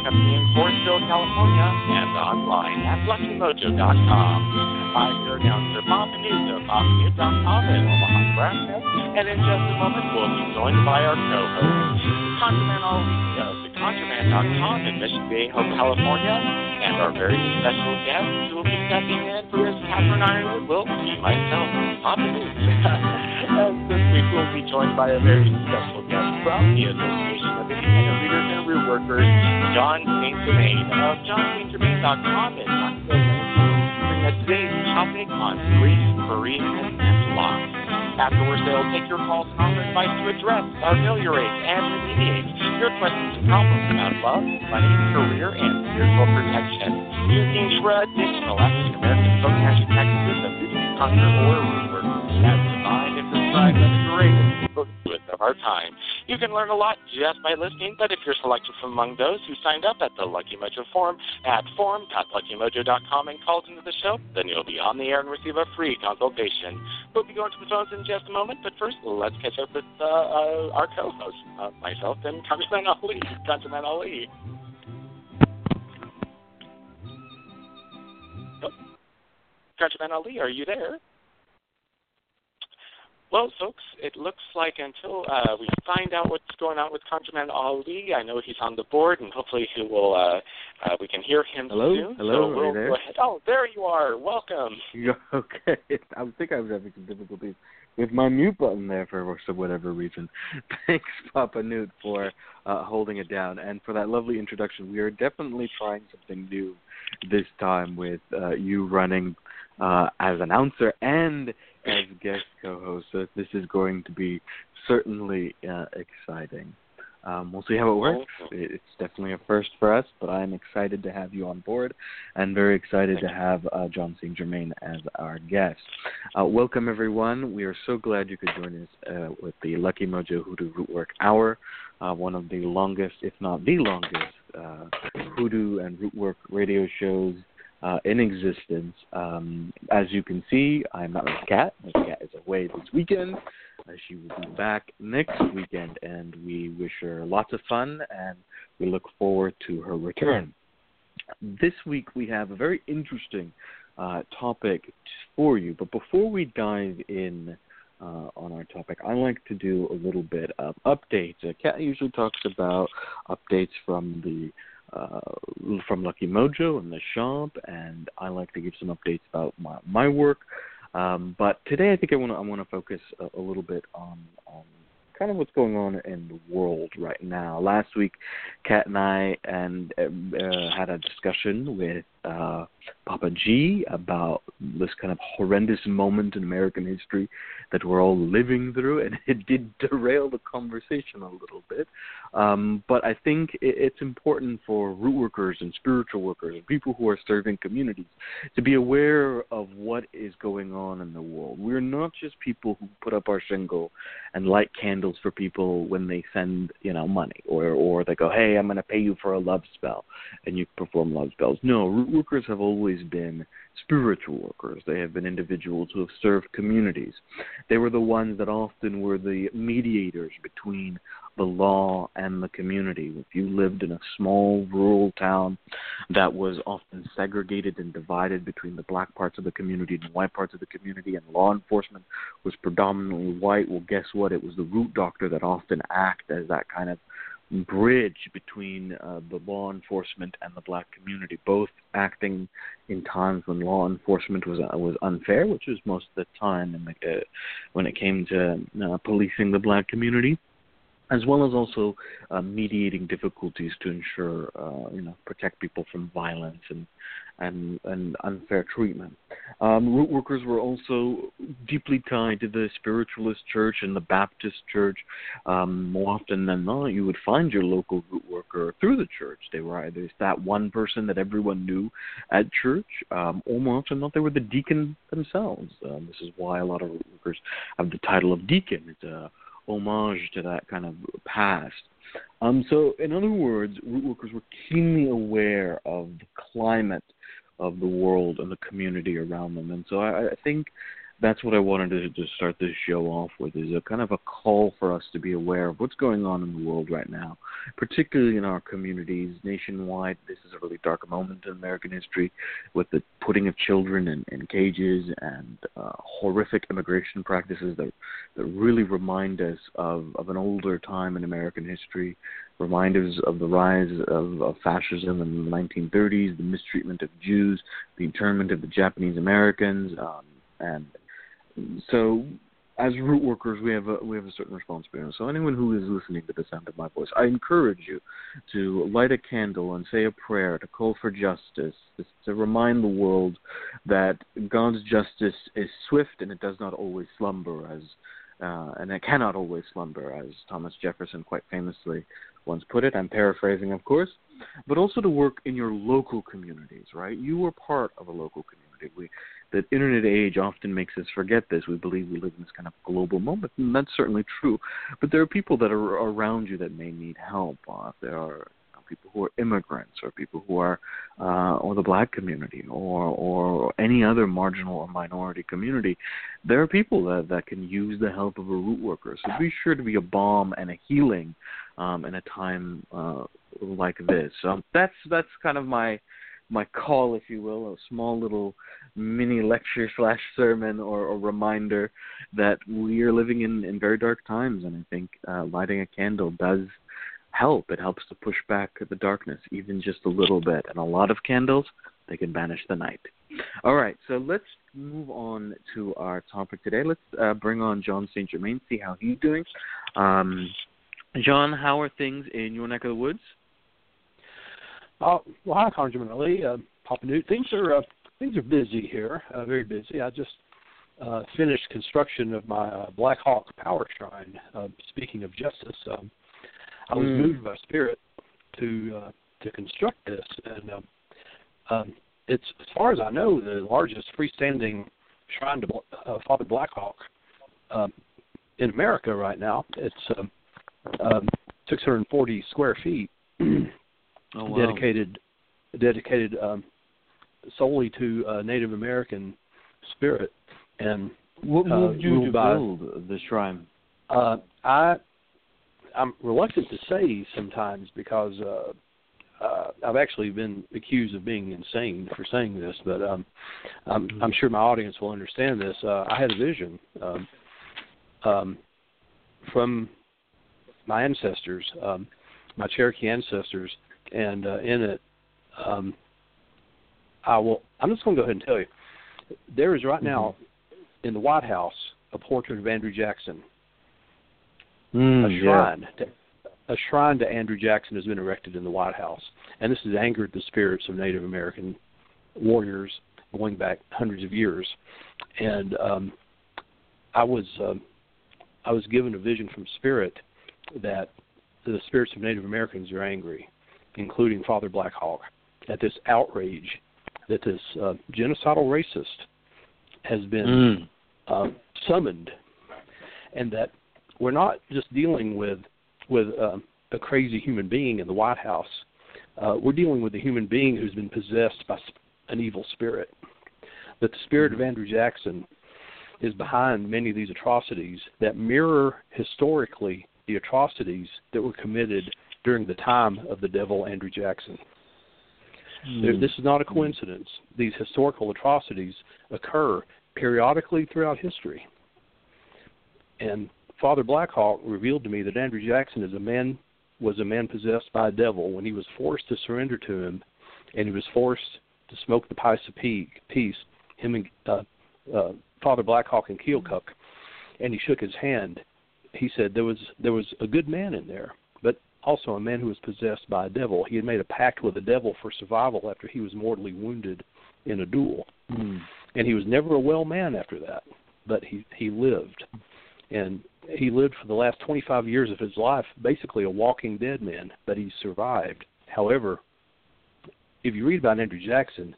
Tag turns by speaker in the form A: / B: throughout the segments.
A: Company in Forestville, California, and online at luckymojo.com. I'm your announcer, Bob of BobNewt.com in Omaha, Nebraska, and in just a moment we'll be joined by our co-host, ConjureMan Ali of theconjureman.com in Mission Viejo, California, and our very special guest who will be stepping in for his Catherine Yronwode will be myself, Bob Newt. and this week we'll be joined by a very special guest from the of Independent Readers and Root Workers, Jon St. Germain of johnstgermain.com in Knoxville, Tennessee, bring us today's topic on grief, bereavement, and loss. Afterwards, they'll take your calls and offer advice to address, ameliorate, and remediate your questions and problems about love, money, career, and spiritual protection. Using traditional African American folk magic practices of conjure, or root work as defined by the greatest of our time. You can learn a lot just by listening, but if you're selected from among those who signed up at the Lucky Mojo forum at forum.luckymojo.com and called into the show, then you'll be on the air and receive a free consultation. We'll be going to the phones in just a moment, but first, let's catch up with uh, uh, our co-host, uh, myself and ConjureMan Ali. ConjureMan Ali. ConjureMan Ali, are you there? Well, folks, it looks like until uh, we find out what's going on with ConjureMan Ali, I know he's on the board, and hopefully he will. Uh, uh, we can hear him
B: Hello?
A: soon.
B: Hello?
A: So we'll
B: there?
A: Oh, there you are. Welcome.
B: Okay. I think I was having some difficulties with my mute button there for some whatever reason. Thanks, Papa Newt, for uh, holding it down and for that lovely introduction. We are definitely trying something new this time with uh, you running uh, as announcer and as guest co-host. So this is going to be certainly uh, exciting. Um, we'll see how it works. It- It's definitely a first for us, but I'm excited to have you on board and very excited to have uh, Jon St. Germain as our guest. Uh, welcome, everyone. We are so glad you could join us uh, with the Lucky Mojo Hoodoo Rootwork Hour, uh, one of the longest, if not the longest, uh, hoodoo and rootwork radio shows uh, in existence. Um, as you can see, I'm not with. Miss Kat is away this weekend. Uh, she will be back next weekend, and we wish her lots of fun, and we look forward to her return. This week we have a very interesting uh, topic for you, but before we dive in uh, on our topic, I like to do a little bit of updates. Uh, Kat usually talks about updates from the uh, from Lucky Mojo and the shop, and I like to give some updates about my my work. Um, but today, I think I want to I want to focus a, a little bit on on kind of what's going on in the world right now. Last week, Kat and I and uh, had a discussion with uh, Papa G about this kind of horrendous moment in American history that we're all living through, and it did derail the conversation a little bit. Um, but I think it, it's important for root workers and spiritual workers and people who are serving communities to be aware of what is going on in the world. We're not just people who put up our shingle and light candles for people when they send, you know, money or or they go, "Hey, I'm going to pay you for a love spell," and you perform love spells. No, root workers have always been spiritual workers. They have been individuals who have served communities. They were the ones that often were the mediators between the law and the community. If you lived in a small rural town that was often segregated and divided between the black parts of the community and the white parts of the community, and law enforcement was predominantly white, well, guess what? It was the root doctor that often acted as that kind of bridge between uh, the law enforcement and the black community, both acting in times when law enforcement was uh, was unfair, which was most of the time the, uh, when it came to uh, policing the black community, as well as also uh, mediating difficulties to ensure uh, you know protect people from violence and and, and unfair treatment. Um, root workers were also deeply tied to the spiritualist church and the Baptist church. Um, more often than not, you would find your local root worker through the church. They were either that one person that everyone knew at church, um, or more often than not, they were the deacon themselves. Um, this is why a lot of root workers have the title of deacon. It's a homage to that kind of past. Um, so, in other words, root workers were keenly aware of the climate of the world and the community around them. And so, I, I think that's what I wanted to, to start this show off with is a kind of a call for us to be aware of what's going on in the world right now, particularly in our communities nationwide. This is a really dark moment in American history with the putting of children in, in cages and uh, horrific immigration practices that that really remind us of, of an older time in American history, remind us of the rise of, of fascism in the 1930s, the mistreatment of Jews, the internment of the Japanese Americans, um, and so as root workers, we have a we have a certain responsibility. So anyone who is listening to the sound of my voice, I encourage you to light a candle and say a prayer to call for justice, to remind the world that God's justice is swift and it does not always slumber, as uh, and it cannot always slumber, as Thomas Jefferson quite famously once put it. I'm paraphrasing, of course, but also to work in your local communities. Right, you are part of a local community. We the internet age often makes us forget this. We believe we live in this kind of global moment, and that's certainly true. But there are people that are around you that may need help. Uh, there are people who are immigrants, or people who are, uh, or the black community, or or any other marginal or minority community. There are people that that can use the help of a root worker. So be sure to be a balm and a healing um, in a time uh, like this. So that's that's kind of my my call, if you will, a small little mini lecture slash sermon or, or reminder that we are living in, in very dark times, and I think uh, lighting a candle does help. It helps to push back the darkness even just a little bit, and a lot of candles they can banish the night. All right, so let's move on to our topic today. Let's uh, bring on Jon St. Germain, see how he's doing. Um, Jon, how are things in your neck of the woods?
C: Uh, well, hi, ConjureMan Ali. Uh, Papa Newt. Things are uh, things are busy here, uh, very busy. I just uh, finished construction of my uh, Black Hawk Power Shrine. Uh, speaking of justice, um, I was mm. moved by spirit to uh, to construct this, and um, um, it's as far as I know the largest freestanding shrine to uh, Father Black Hawk um, in America right now. It's um, um, 640 square feet.
B: oh, wow.
C: dedicated dedicated um, solely to uh, Native American spirit and
B: what moved uh, you to by, build the shrine?
C: Uh, I I'm reluctant to say sometimes because uh, uh, I've actually been accused of being insane for saying this, but um, I'm, mm-hmm. I'm sure my audience will understand this. Uh, I had a vision um, um, from my ancestors, um, my Cherokee ancestors, and uh, in it, I will. I'm just going to go ahead and tell you. There is right now mm-hmm. in the White House a portrait of Andrew Jackson.
B: Mm,
C: a shrine. Yeah. To, a shrine to Andrew Jackson has been erected in the White House, and this has angered the spirits of Native American warriors going back hundreds of years. And um, I was um, I was given a vision from Spirit that the spirits of Native Americans are angry, including Father Black Hawk, at this outrage that this uh, genocidal racist has been mm. uh, summoned, and that we're not just dealing with with uh, a crazy human being in the White House. Uh, we're dealing with a human being who's been possessed by an evil spirit. That the spirit of mm-hmm. Andrew Jackson is behind many of these atrocities that mirror historically the atrocities that were committed during the time of the devil Andrew Jackson. Mm. This is not a coincidence. These historical atrocities occur periodically throughout history. And Father Blackhawk revealed to me that Andrew Jackson is a man was a man possessed by a devil when he was forced to surrender to him, and he was forced to smoke the pipe of peace. Him and uh, uh, Father Blackhawk and Keokuk, and he shook his hand. He said there was there was a good man in there, also a man who was possessed by a devil. He had made a pact with the devil for survival after he was mortally wounded in a duel.
B: Mm.
C: And he was never a well man after that, but he he lived. And he lived for the last 25 years of his life basically a walking dead man, but he survived. However, if you read about Andrew Jackson,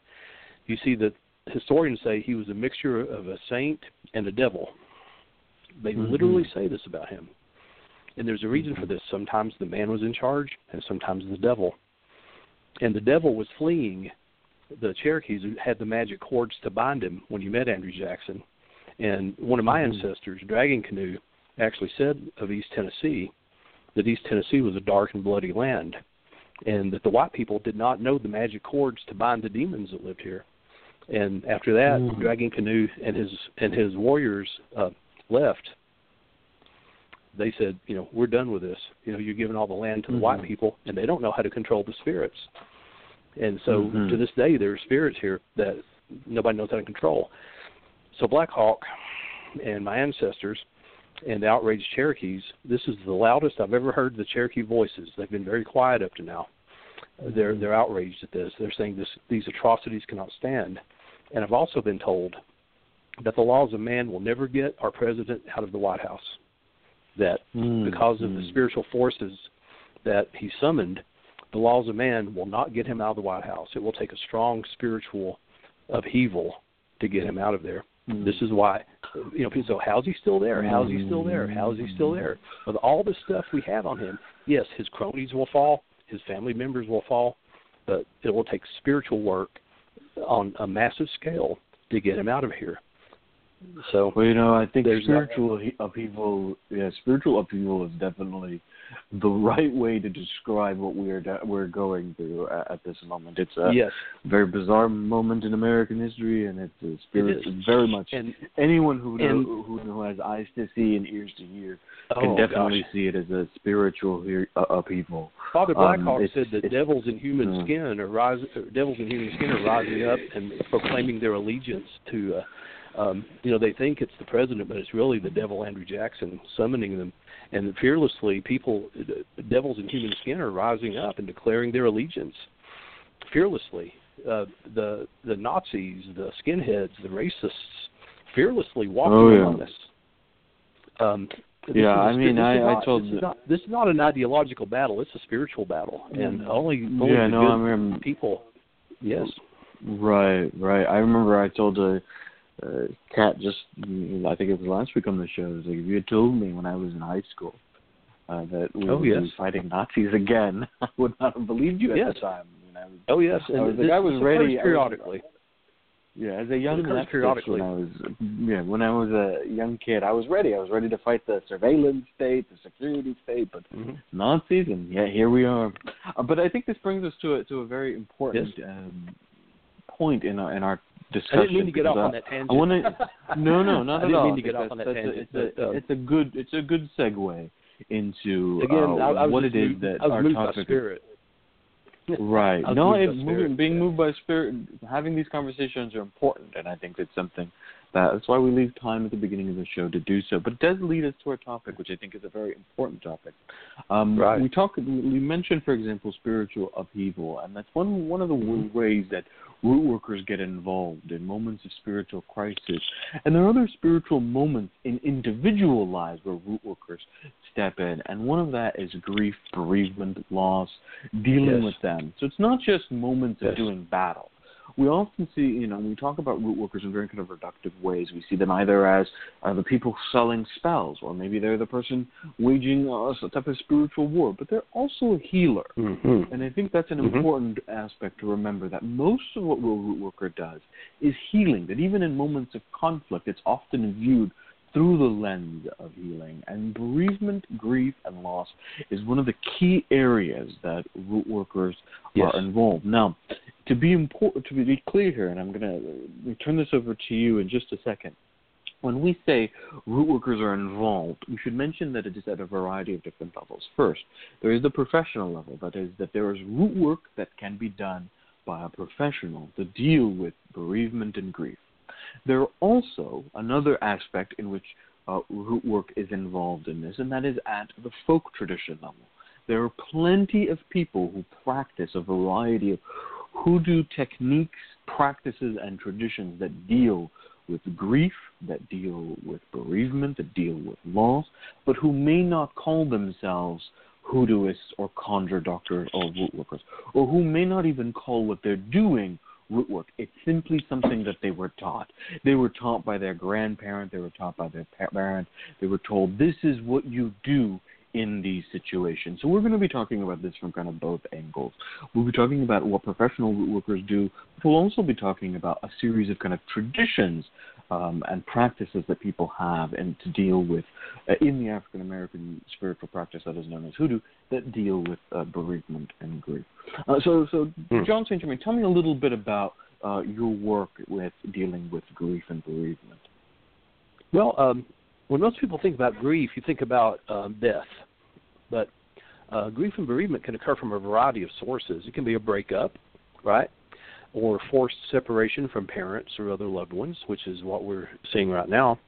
C: you see that historians say he was a mixture of a saint and a devil. They mm-hmm. literally say this about him. And there's a reason for this. Sometimes the man was in charge, and sometimes the devil. And the devil was fleeing the Cherokees who had the magic cords to bind him when you met Andrew Jackson. And one of my
B: Mhm.
C: ancestors, Dragging Canoe, actually said of East Tennessee that East Tennessee was a dark and bloody land, and that the white people did not know the magic cords to bind the demons that lived here. And after that,
B: Mhm.
C: Dragging Canoe and his and his warriors uh, left. They said, you know, we're done with this. You know, you're giving all the land to the white
B: Mhm.
C: people, and they don't know how to control the spirits. And so,
B: Mhm.
C: to this day, there are spirits here that nobody knows how to control. So, Black Hawk and my ancestors and the outraged Cherokees, this is the loudest I've ever heard the Cherokee voices. They've been very quiet up to now. They're they're outraged at this. They're saying this these atrocities cannot stand. And I've also been told that the laws of man will never get our president out of the White House. That
B: Mm,
C: because of the
B: mm.
C: spiritual forces that he summoned, the laws of man will not get him out of the White House. It will take a strong spiritual upheaval to get him out of there.
B: Mm.
C: This is why, you know, people say, "How's he still there? How's he still there? How's he still there?" With all the stuff we have on him, yes, his cronies will fall, his family members will fall, but it will take spiritual work on a massive scale to get him out of here. So,
B: Well, you know, I think
C: There's
B: spiritual he- upheaval, yeah, spiritual upheaval is definitely the right way to describe what we're de- we're going through at, at this moment. It's a
C: yes,
B: very bizarre moment in American history, and it's a spirit
C: is.
B: very much.
C: and
B: anyone who know, who, who has eyes to see and ears to hear can
C: oh
B: definitely
C: gosh.
B: see it as a spiritual he- uh, upheaval.
C: Father
B: Um,
C: Blackhawk
B: it's-
C: said that devils in human
B: uh,
C: skin are rising. Devils in human skin are rising up and proclaiming their allegiance to. Uh, um, you know, they think it's the president, but it's really the devil Andrew Jackson summoning them. And fearlessly, people, devils in human skin, are rising up and declaring their allegiance fearlessly. Uh, the the Nazis, the skinheads, the racists, fearlessly walking
B: Oh, yeah.
C: us. Um, this
B: Yeah,
C: is a
B: I mean,
C: this is
B: I- I told
C: this is not this is not an ideological battle. It's a spiritual battle, and only, only
B: yeah,
C: the
B: no,
C: good
B: I remember.
C: people. Yes.
B: Right, right. I remember I told a uh, Kat just, I think it was last week on the show. Was like if you had told me when I was in high school uh, that we
C: Oh,
B: would
C: yes.
B: be fighting Nazis again, I would not have believed you at
C: Yes.
B: the time. I mean, I was,
C: Oh yes. And
B: I was
C: this,
B: like, I was ready-
C: occurs
B: I was-
C: periodically.
B: yeah, as a young
C: periodically.
B: when I was, yeah, when I was a young kid, I was ready. I was ready to fight the surveillance state, the security state, but
C: Mhm.
B: Nazis, and yeah, here we are. Uh, but I think this brings us to a to a very important um, point in our in our discussion.
C: I didn't mean to get off on that tangent.
B: I want to. No, no, not
C: I
B: at
C: didn't
B: all.
C: mean to get off on that
B: that's a-
C: tangent,
B: It's a,
C: but, uh,
B: it's a good it's a good segue into
C: Again,
B: uh,
C: I, I
B: what it is that
C: I was
B: our
C: moved by
B: topic.
C: spirit.
B: Right.
C: I
B: No,
C: moved
B: it,
C: by
B: moving, being
C: yeah.
B: moved by spirit, having these conversations are important, and I think it's something that that's why we leave time at the beginning of the show to do so. But it does lead us to our topic, which I think is a very important topic. Um,
C: Right.
B: We talk. We mentioned, for example, spiritual upheaval, and that's one one of the ways that root workers get involved in moments of spiritual crisis. And there are other spiritual moments in individual lives where root workers step in, and one of that is grief, bereavement, loss, dealing
C: Yes.
B: with them. So it's not just moments of doing battle. We often see, you know, when we talk about root workers in very kind of reductive ways, we see them either as uh, the people selling spells, or maybe they're the person waging uh, some type of spiritual war, but they're also a healer.
C: Mm-hmm.
B: And I think that's an
C: Mhm.
B: important aspect to remember that most of what a root worker does is healing, that even in moments of conflict, it's often viewed through the lens of healing. And bereavement, grief, and loss is one of the key areas that root workers
C: Yes.
B: are involved. Now, to be important, to be clear here, and I'm going to turn this over to you in just a second. When we say root workers are involved, we should mention that it is at a variety of different levels. First, there is the professional level, that is, that there is root work that can be done by a professional to deal with bereavement and grief. There are also another aspect in which uh, root work is involved in this, and that is at the folk tradition level. There are plenty of people who practice a variety of hoodoo techniques, practices, and traditions that deal with grief, that deal with bereavement, that deal with loss, but who may not call themselves hoodooists or conjure doctors or root workers, or who may not even call what they're doing root work. It's simply something that they were taught. They were taught by their grandparent, they were taught by their pa- parent, they were told this is what you do in these situations. So we're going to be talking about this from kind of both angles. We'll be talking about what professional root workers do, but we'll also be talking about a series of kind of traditions um, and practices that people have and to deal with uh, in the African American spiritual practice that is known as hoodoo that deal with uh, bereavement and grief. Uh, so, so hmm. Jon St. Germain, tell me a little bit about uh, your work with dealing with grief and bereavement.
C: Well, um, when most people think about grief, you think about um, death, but uh, grief and bereavement can occur from a variety of sources. It can be a breakup, right? or forced separation from parents or other loved ones, which is what we're seeing right now.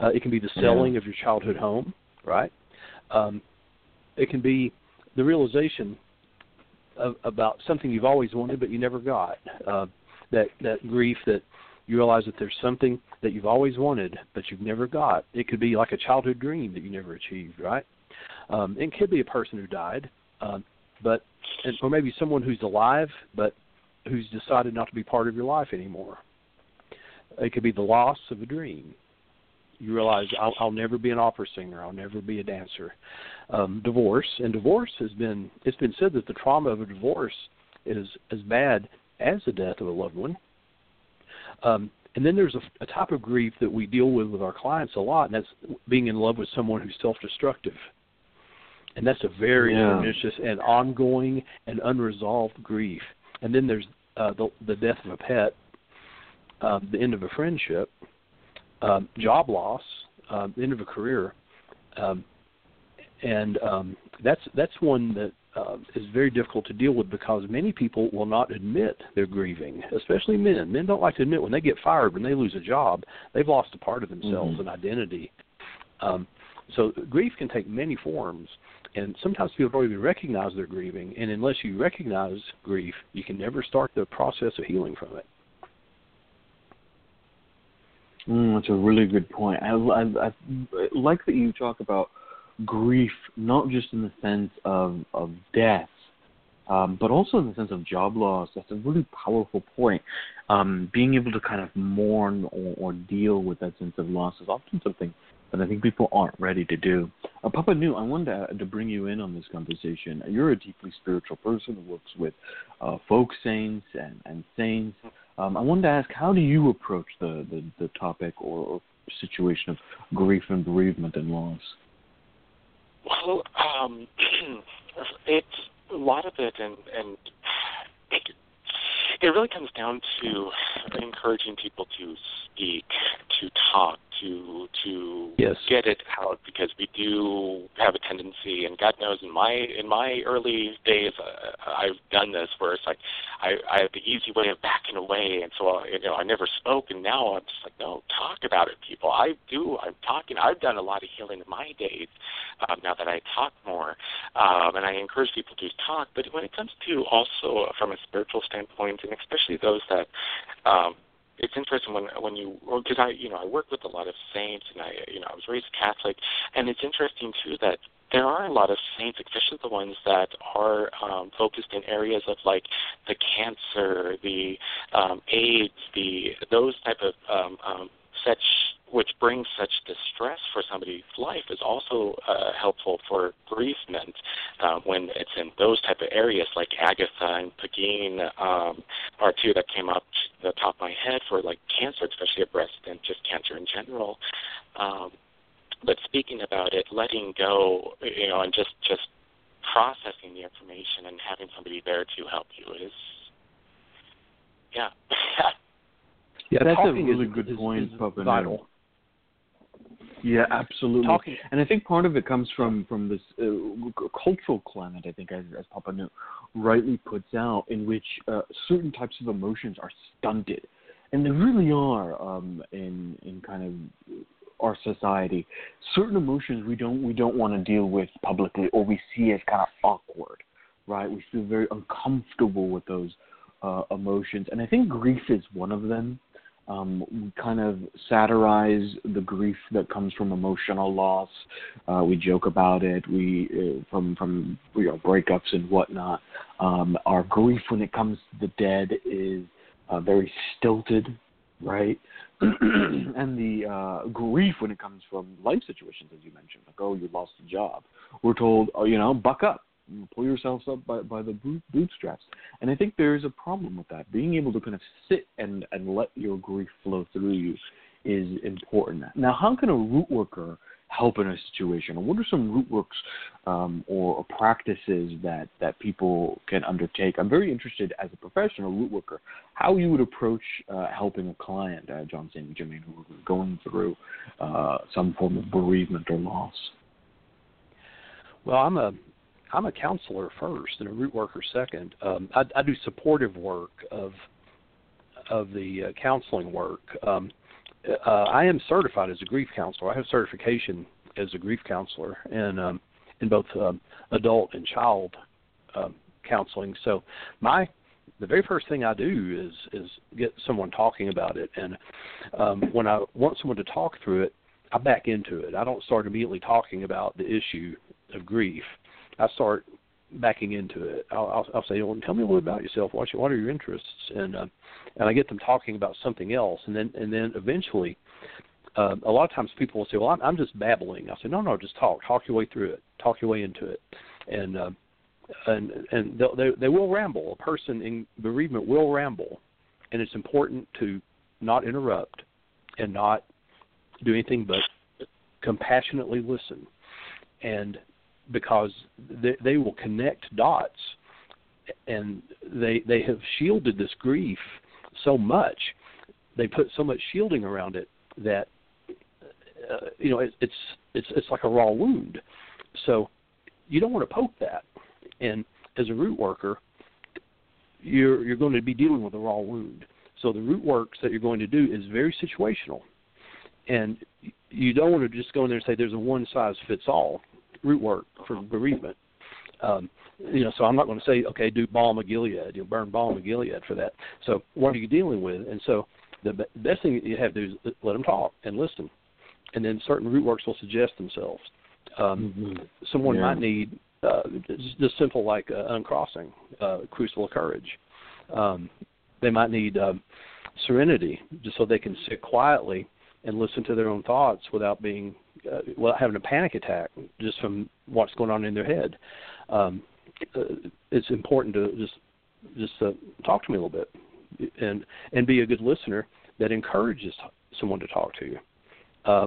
C: Uh, it can be the selling yeah. of your childhood home, right? Um, it can be the realization of, about something you've always wanted but you never got. Uh, that that grief that you realize that there's something that you've always wanted but you've never got. It could be like a childhood dream that you never achieved, right? Um, it could be a person who died, um, but and, or maybe someone who's alive but who's decided not to be part of your life anymore. It could be the loss of a dream. You realize I'll, I'll never be an opera singer. I'll never be a dancer. Um, divorce and divorce has been. It's been said that the trauma of a divorce is as bad as the death of a loved one. Um, and then there's a, a type of grief that we deal with with our clients a lot, and that's being in love with someone who's self-destructive. And that's a very yeah. pernicious and ongoing and unresolved grief and then there's uh, the, the death of a pet, um, the end of a friendship, um, job loss, um, the end of a career, um, and um, that's that's one that uh, is very difficult to deal with because many people will not admit they're grieving, especially men. Men don't like to admit when they get fired, when they lose a job, they've lost a part of themselves, mm-hmm. an identity. Um, so grief can take many forms, and sometimes people don't even recognize they're grieving. And unless you recognize grief, you can never start the process of healing from it.
B: Mm, that's a really good point. I, I, I like that you talk about grief, not just in the sense of of death, um, but also in the sense of job loss. That's a really powerful point. Um, being able to kind of mourn or, or deal with that sense of loss is often something that I think people aren't ready to do. Uh, Papa Newt, I wanted to, to, bring you in on this conversation. You're a deeply spiritual person who works with uh, folk saints and, and saints. Um, I wanted to ask, how do you approach the, the, the topic or, or, situation of grief and bereavement and loss?
A: Well, um, it's a lot of it, and, and it, really comes down to encouraging people to speak, to talk, to to
C: yes.
A: get it out because we do have a tendency, and God knows in my in my early days uh, I've done this where it's like I I have the easy way of backing away, and so uh, you know I never spoke, and now I'm just like no, talk about it, people. I do. I'm talking. I've done a lot of healing in my days um, now that I talk more, um, and I encourage people to talk. But when it comes to also from a spiritual standpoint, and especially those that um, it's interesting when when you because I you know I work with a lot of saints and I you know I was raised Catholic. And it's interesting too that there are a lot of saints, especially the ones that are um, focused in areas of like the cancer, the um, AIDS, the those type of um, um, such which brings such distress for somebody's life is also uh, helpful for bereavement uh, when it's in those type of areas like Agatha and Pagine um, are two that came up to the top of my head for like cancer, especially breast and just cancer in general. Um, but speaking about it, letting go, you know, and just just processing the information and having somebody there to help you is, yeah.
B: yeah, that's a really is, good is, point, is vital. Yeah, absolutely. Talking. And I think part of it comes from from this uh, cultural climate. I think, as, as Papa rightly puts out, in which uh, certain types of emotions are stunted, and they really are um, in in kind of our society. Certain emotions we don't we don't want to deal with publicly, or we see as kind of awkward, right? We feel very uncomfortable with those uh, emotions, and I think grief is one of them. Um, we kind of satirize the grief that comes from emotional loss. Uh, we joke about it. We uh, from from you know breakups and whatnot. Um, our grief when it comes to the dead is uh, very stilted, right? and the uh, grief when it comes from life situations, as you mentioned, like oh you lost a job. We're told oh you know buck up, pull yourselves up by, by the bootstraps. And I think there is a problem with that. Being able to kind of sit and, and let your grief flow through you is important. Now, how can a root worker help in a situation? What are some root works um, or practices that, that people can undertake? I'm very interested as a professional root worker how you would approach uh, helping a client, uh, Jon St. Germain, who going through uh, some form of bereavement or loss.
C: Well, I'm a I'm a counselor first and a root worker second. Um, I, I do supportive work of of the uh, counseling work. Um, uh, I am certified as a grief counselor. I have certification as a grief counselor in um, in both um, adult and child um, counseling. So my the very first thing I do is is get someone talking about it, and um, when I want someone to talk through it, I back into it. I don't start immediately talking about the issue of grief. I start backing into it. I'll, I'll, I'll say, "Well, tell me a little about yourself. What, what are your interests?" And uh, and I get them talking about something else, and then and then eventually, uh, a lot of times people will say, "Well, I'm, I'm just babbling." I'll say, "No, no, just talk. Talk your way through it. Talk your way into it." And uh, and and they they will ramble. A person in bereavement will ramble, and it's important to not interrupt and not do anything but compassionately listen, and because they, they will connect dots, and they they have shielded this grief so much, they put so much shielding around it that uh, you know it, it's it's it's like a raw wound. So you don't want to poke that and as a root worker, you're you're going to be dealing with a raw wound. So the root works that you're going to do is very situational, and you don't want to just go in there and say there's a one size fits all root work for bereavement. Um, you know, so I'm not going to say okay, do balm of Gilead, you know, burn balm of Gilead for that. So what are you dealing with? And so the best thing you have to do is let them talk and listen, and then certain root works will suggest themselves. Um, mm-hmm. Someone yeah. might need uh, just simple like uh, uncrossing, uh, crucible of courage. Um, they might need um, serenity, just so they can sit quietly and listen to their own thoughts without being uh, without having a panic attack just from what's going on in their head. Um, uh, it's important to just just uh, talk to me a little bit and and be a good listener that encourages someone to talk to you. Uh,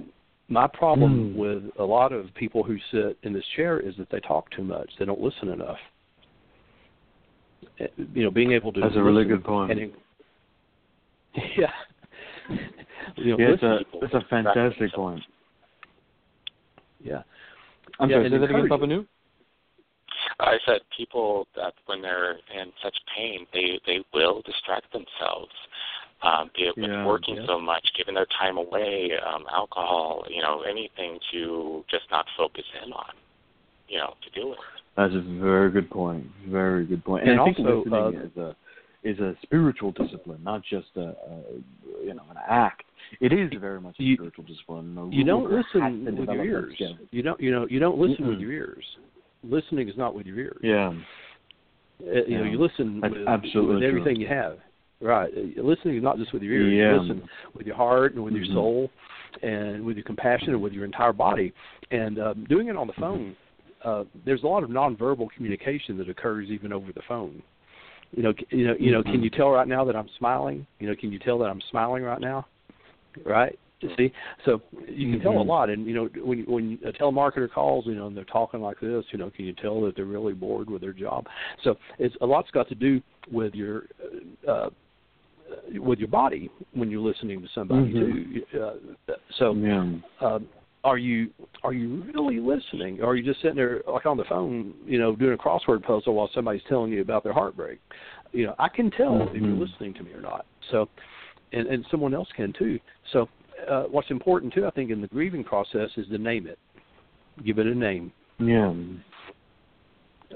C: my problem mm. with a lot of people who sit in this chair is that they talk too much. They don't listen enough. Eh, you know, being able to.
B: That's a really good point.
C: And, yeah.
B: you know, yeah, it's a it's a fantastic point.
C: Yeah.
B: I'm
C: yeah,
B: sorry. Say that again, Papa Newt.
A: I said people that when they're in such pain, they they will distract themselves um, be it with
B: yeah,
A: working
B: yeah.
A: so much, giving their time away, um, alcohol, you know, anything to just not focus in on, you know, to do it.
B: That's a very good point. Very good point. And,
C: and
B: I think
C: also,
B: listening
C: uh,
B: is a is a spiritual discipline, not just a, a you know an act. It is very much a
C: you,
B: spiritual discipline.
C: you don't listen with your ears. You don't you know you don't listen
B: mm
C: with your ears. Listening is not with your ears.
B: Yeah.
C: Uh, you know, you listen
B: That's
C: with,
B: absolutely
C: with everything
B: true.
C: you have. Right. Uh, listening is not just with your ears.
B: Yeah.
C: You listen with your heart and with
B: mm-hmm.
C: your soul and with your compassion and with your entire body. And um, doing it on the phone, uh, there's a lot of nonverbal communication that occurs even over the phone. You know, you know, you know.
B: Mm-hmm.
C: Can you tell right now that I'm smiling? You know, can you tell that I'm smiling right now? Right. You see, so you can
B: mm-hmm.
C: tell a lot, and you know when when a telemarketer calls, you know, and they're talking like this, you know, can you tell that they're really bored with their job? So it's a lot's got to do with your uh, with your body when you're listening to somebody
B: mm-hmm.
C: too. Uh, so,
B: yeah.
C: um, are you are you really listening, or are you just sitting there like on the phone, you know, doing a crossword puzzle while somebody's telling you about their heartbreak? You know, I can tell
B: mm-hmm.
C: if you're listening to me or not. So, and and someone else can too. So, uh, what's important too, I think, in the grieving process is to name it, give it a name.
B: Yeah.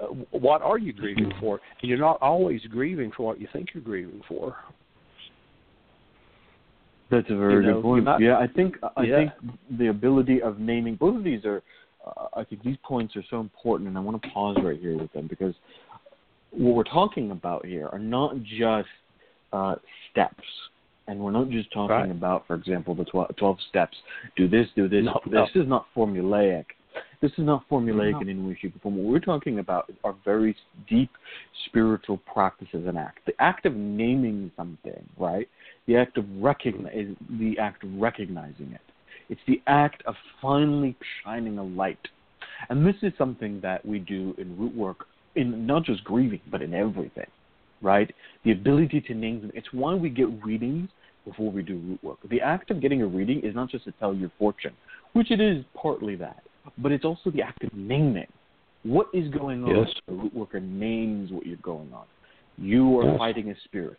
C: Uh, what are you grieving for? And you're not always grieving for what you think you're grieving for.
B: That's a very
C: you know,
B: good point.
C: Not,
B: yeah, I think I
C: yeah.
B: think the ability of naming both of these are. Uh, I think these points are so important, and I want to pause right here with them because what we're talking about here are not just uh, steps, and we're not just talking
C: right.
B: about, for example, the 12, 12 steps. Do this, do this.
C: No,
B: this
C: no.
B: is not formulaic. This is not formulaic no. in any way, shape, or form. What we're talking about are very deep spiritual practices and act. The act of naming something, right? The act of recognize, mm-hmm. the act of recognizing it. It's the act of finally shining a light. And this is something that we do in root work, in not just grieving, but in everything, right? The ability to name them. It's why we get readings before we do root work. The act of getting a reading is not just to tell your fortune, which it is partly that, but it's also the act of naming. What is going on?
C: Yes.
B: The root worker names what you're going on. You are yes. fighting a spirit.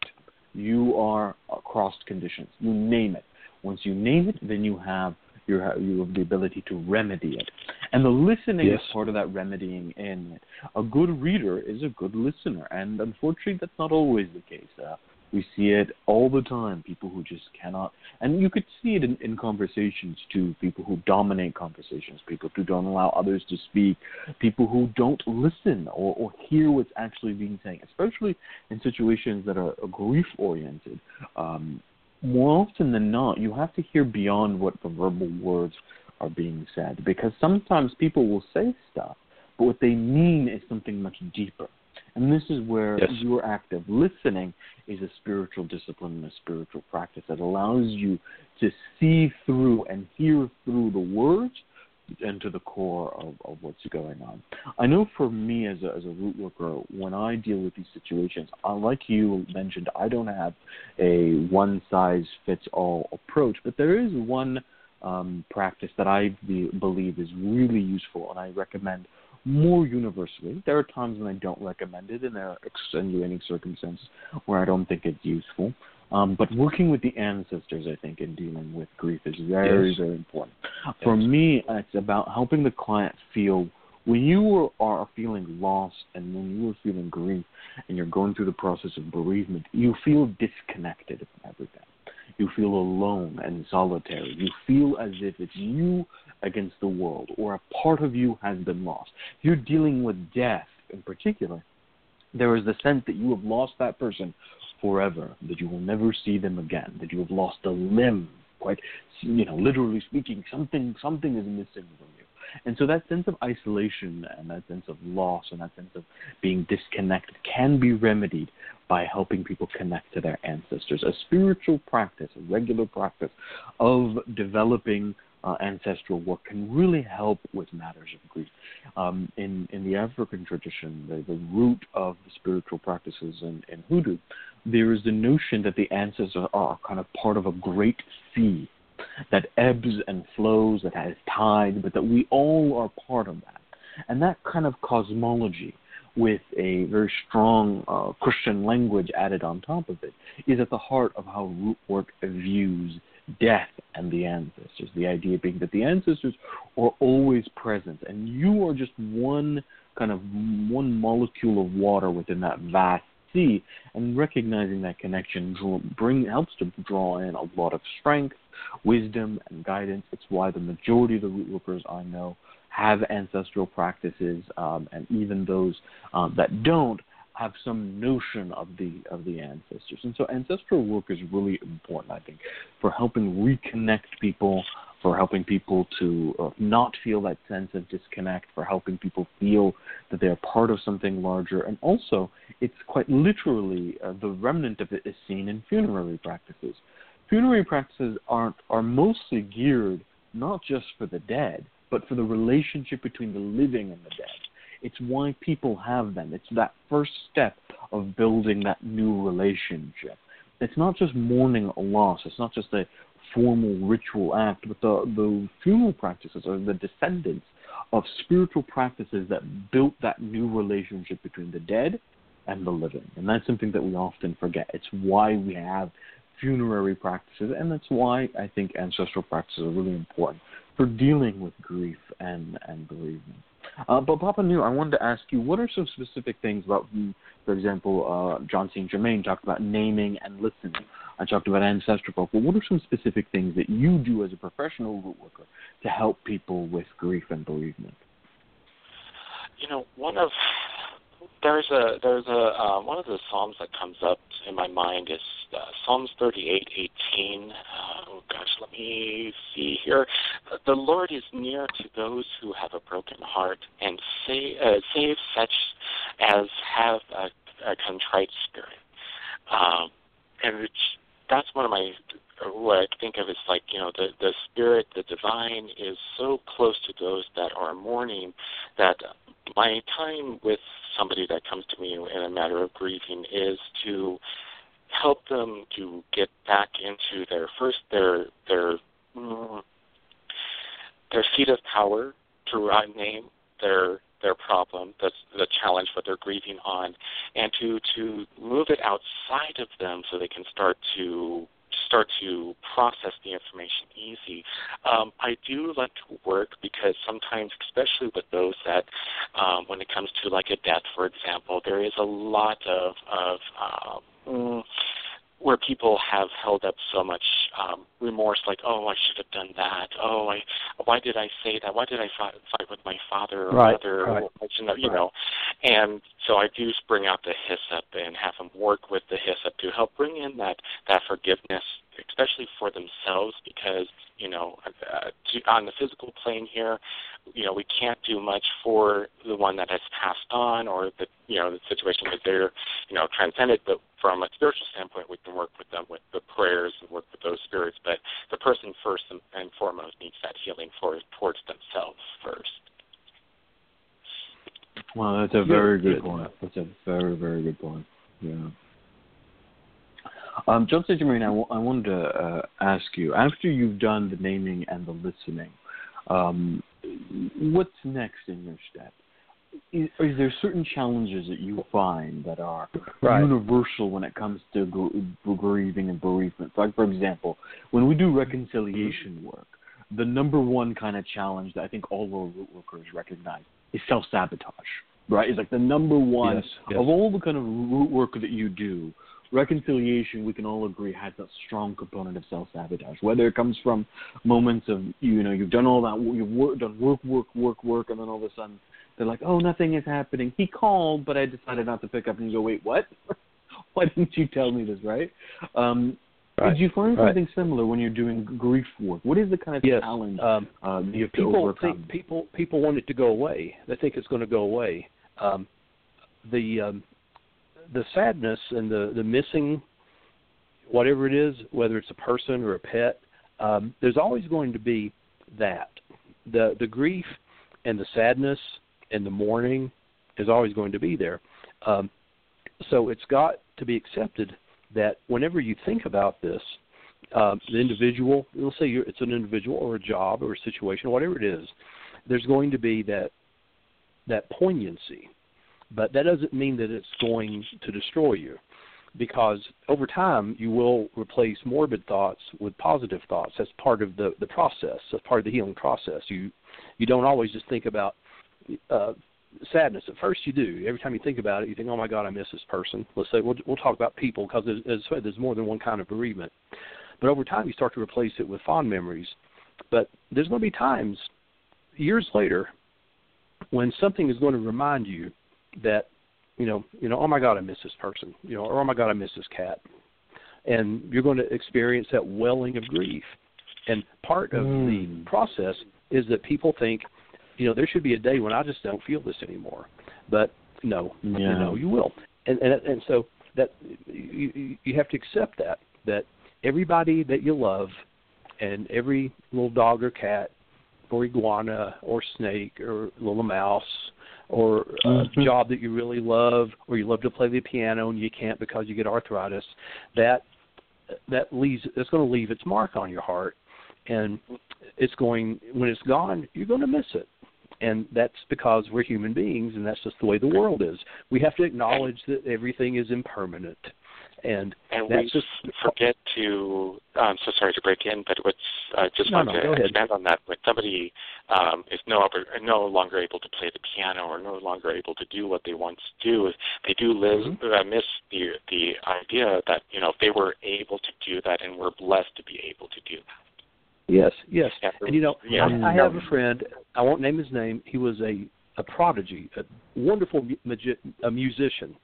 B: You are across conditions. You name it. Once you name it, then you have you have, you have the ability to remedy it. And the listening
C: yes.
B: is part of that remedying in it. A good reader is a good listener, and unfortunately, that's not always the case. Uh, we see it all the time. People who just cannot, and you could see it in, in conversations too. People who dominate conversations, people who don't allow others to speak, people who don't listen or, or hear what's actually being said, especially in situations that are grief oriented. Um, more often than not, you have to hear beyond what the verbal words are being said because sometimes people will say stuff, but what they mean is something much deeper. And this is where
C: yes.
B: your active listening is a spiritual discipline and a spiritual practice that allows you to see through and hear through the words and to the core of, of what's going on. I know for me as a, as a root worker, when I deal with these situations, I, like you mentioned, I don't have a one size fits all approach, but there is one um, practice that I be, believe is really useful and I recommend more universally. There are times when I don't recommend it, and there are extenuating circumstances where I don't think it's useful. Um, but working with the ancestors, I think, in dealing with grief is very,
C: yes.
B: very important. For me, it's about helping the client feel when you are feeling lost and when you are feeling grief and you're going through the process of bereavement, you feel disconnected from everything. You feel alone and solitary. You feel as if it's you against the world or a part of you has been lost. You're dealing with death in particular. There is the sense that you have lost that person forever, that you will never see them again, that you have lost a limb, quite you know, literally speaking, something something is missing from you. And so that sense of isolation and that sense of loss and that sense of being disconnected can be remedied by helping people connect to their ancestors. A spiritual practice, a regular practice of developing uh, ancestral work can really help with matters of grief. Um, in in the African tradition, the, the root of the spiritual practices in, in hoodoo, there is the notion that the ancestors are kind of part of a great sea that ebbs and flows, that has tide, but that we all are part of that. And that kind of cosmology with a very strong uh, Christian language added on top of it is at the heart of how root work views death and the ancestors. The idea being that the ancestors are always present, and you are just one kind of one molecule of water within that vast sea. And recognizing that connection draw, bring helps to draw in a lot of strength, wisdom, and guidance. It's why the majority of the root workers I know have ancestral practices, um, and even those um, that don't have some notion of the of the ancestors. And so ancestral work is really important, I think, for helping reconnect people, for helping people to uh, not feel that sense of disconnect, for helping people feel that they're part of something larger, and also it's quite literally uh, the remnant of it is seen in funerary practices. Funerary practices aren't are mostly geared not just for the dead, but for the relationship between the living and the dead it's why people have them. It's that first step of building that new relationship. It's not just mourning a loss. It's not just a formal ritual act, but the, the funeral practices are the descendants of spiritual practices that built that new relationship between the dead and the living. And that's something that we often forget. It's why we have funerary practices, and that's why I think ancestral practices are really important for dealing with grief and, and bereavement. Uh, but Papa Newt, I wanted to ask you, what are some specific things about, for example, uh, Jon St. Germain talked about naming and listening. I talked about ancestral folk. But what are some specific things that you do as a professional root worker to help people with grief and bereavement?
A: You know, one of there's a there's a uh, one of the psalms that comes up in my mind is uh, Psalms 38:18. Uh, oh gosh, let me see here. The Lord is near to those who have a broken heart and save, uh, save such as have a, a contrite spirit. Um, and it's, that's one of my what I think of as like you know the the spirit, the divine is so close to those that are mourning that my time with somebody that comes to me in a matter of grieving is to help them to get back into their first their their mm, their seat of power to name their their problem, the the challenge that they're grieving on, and to to move it outside of them so they can start to start to process the information easy. Um, I do like to work because sometimes, especially with those that, um, when it comes to like a death, for example, there is a lot of of um, where people have held up so much um, remorse, like, oh, I should have done that. Oh, I, why did I say that? Why did I fight, fight with my father or
C: right,
A: mother?
C: Right.
A: Or, you know, and so I do bring out the hyssop and have them work with the hyssop to help bring in that that forgiveness, especially for themselves, because you know, uh, to, on the physical plane here, you know, we can't do much for the one that has passed on or the you know the situation that they're you know transcended, but from a spiritual standpoint, we can work with them with the prayers and work with those spirits. But the person first and, and foremost needs that healing for towards themselves first.
B: Well, that's a very good point. That's a very, very good point. Yeah. Um, Jon St. Germain, I, w- I wanted to uh, ask you after you've done the naming and the listening, um, what's next in your step? Is, is, there certain challenges that you find that are
C: right.
B: universal when it comes to gr- grieving and bereavement? Like, for example, when we do reconciliation work, the number one kind of challenge that I think all our root workers recognize is self sabotage. Right? It's like the number one
C: yes, yes.
B: of all the kind of root work that you do reconciliation we can all agree has that strong component of self sabotage whether it comes from moments of you know you've done all that you've work, done work work work work and then all of a sudden they're like oh nothing is happening he called but i decided not to pick up and you go wait what why didn't you tell me this right um
C: Right.
B: Did you find
C: right.
B: something similar when you're doing grief work? What is the kind of
C: yes.
B: challenge
C: um,
B: uh, you have to
C: people
B: overcome?
C: think people people want it to go away. They think it's going to go away. Um, the um, the sadness and the the missing whatever it is, whether it's a person or a pet, um, there's always going to be that. The the grief and the sadness and the mourning is always going to be there. Um, so it's got to be accepted that whenever you think about this, uh, the individual, let's say it's an individual or a job or a situation, whatever it is, there's going to be that that poignancy, but that doesn't mean that it's going to destroy you, because over time you will replace morbid thoughts with positive thoughts. That's part of the the process. That's part of the healing process. You you don't always just think about uh, sadness. At first, you do. Every time you think about it, you think, "Oh my God, I miss this person." Let's say we'll we'll talk about people because as said, there's more than one kind of bereavement. But over time, you start to replace it with fond memories. But there's going to be times, years later, when something is going to remind you that, you know, you know, oh my God, I miss this person, you know, or oh my God, I miss this cat, and you're going to experience that welling of grief. And part of
B: Mm.
C: the process is that people think, you know, there should be a day when I just don't feel this anymore. But no, you
B: Yeah.
C: know, you will. And and and so that you you have to accept that that everybody that you love and every little dog or cat or iguana or snake or little mouse or a
B: Mhm.
C: job that you really love or you love to play the piano and you can't because you get arthritis that that leaves it's going to leave its mark on your heart. And it's going when it's gone you're going to miss it. And that's because we're human beings and that's just the way the world is. We have to acknowledge that everything is impermanent and
A: And
C: that's
A: we
C: just
A: forget to. I'm so sorry to break in, but what's uh, just
C: No,
A: want
C: no,
A: to
C: go ahead.
A: expand on that. When somebody um, is no no longer able to play the piano or no longer able to do what they once do, they do live,
C: Mm-hmm.
A: uh, miss the the idea that you know if they were able to do that and were blessed to be able to do that.
C: Yes, yes.
A: Yeah,
C: And you know,
A: yeah.
C: I, I have a friend. I won't name his name. He was a a prodigy, a wonderful mu- magi- a musician.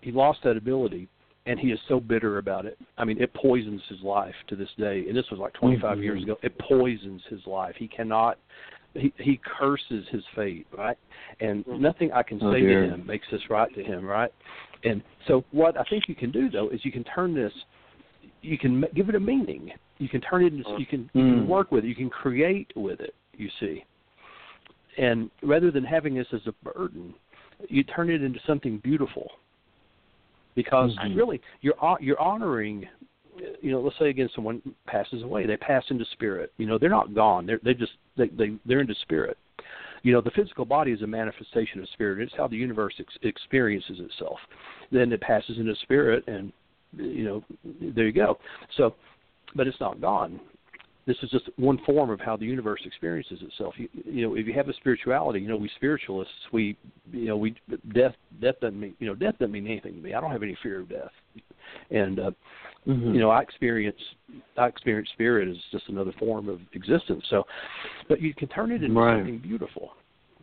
C: He lost that ability, and he is so bitter about it. I mean, it poisons his life to this day. And this was like 25
B: mm-hmm.
C: years ago. It poisons his life. He cannot. He he curses his fate, right? And mm-hmm. nothing I can
B: oh,
C: say
B: dear.
C: to him makes this right to him, right? And so what I think you can do though is you can turn this you can give it a meaning. You can turn it into you can you can
B: Mm.
C: work with it. You can create with it. You see, and rather than having this as a burden, you turn it into something beautiful. Because
B: Mhm.
C: really, you're you're honoring. You know, let's say again, someone passes away. They pass into spirit. You know, they're not gone. They're they just they they they're into spirit. You know, the physical body is a manifestation of spirit. It's how the universe ex- experiences itself. Then it passes into spirit, and you know, there you go. So, but it's not gone. This is just one form of how the universe experiences itself. You, you know, if you have a spirituality, you know, we spiritualists, we, you know, we death, death doesn't mean, you know, death doesn't mean anything to me. I don't have any fear of death, and uh,
B: Mhm.
C: you know, I experience, I experience spirit as just another form of existence. So, but you can turn it into
B: Right.
C: something beautiful.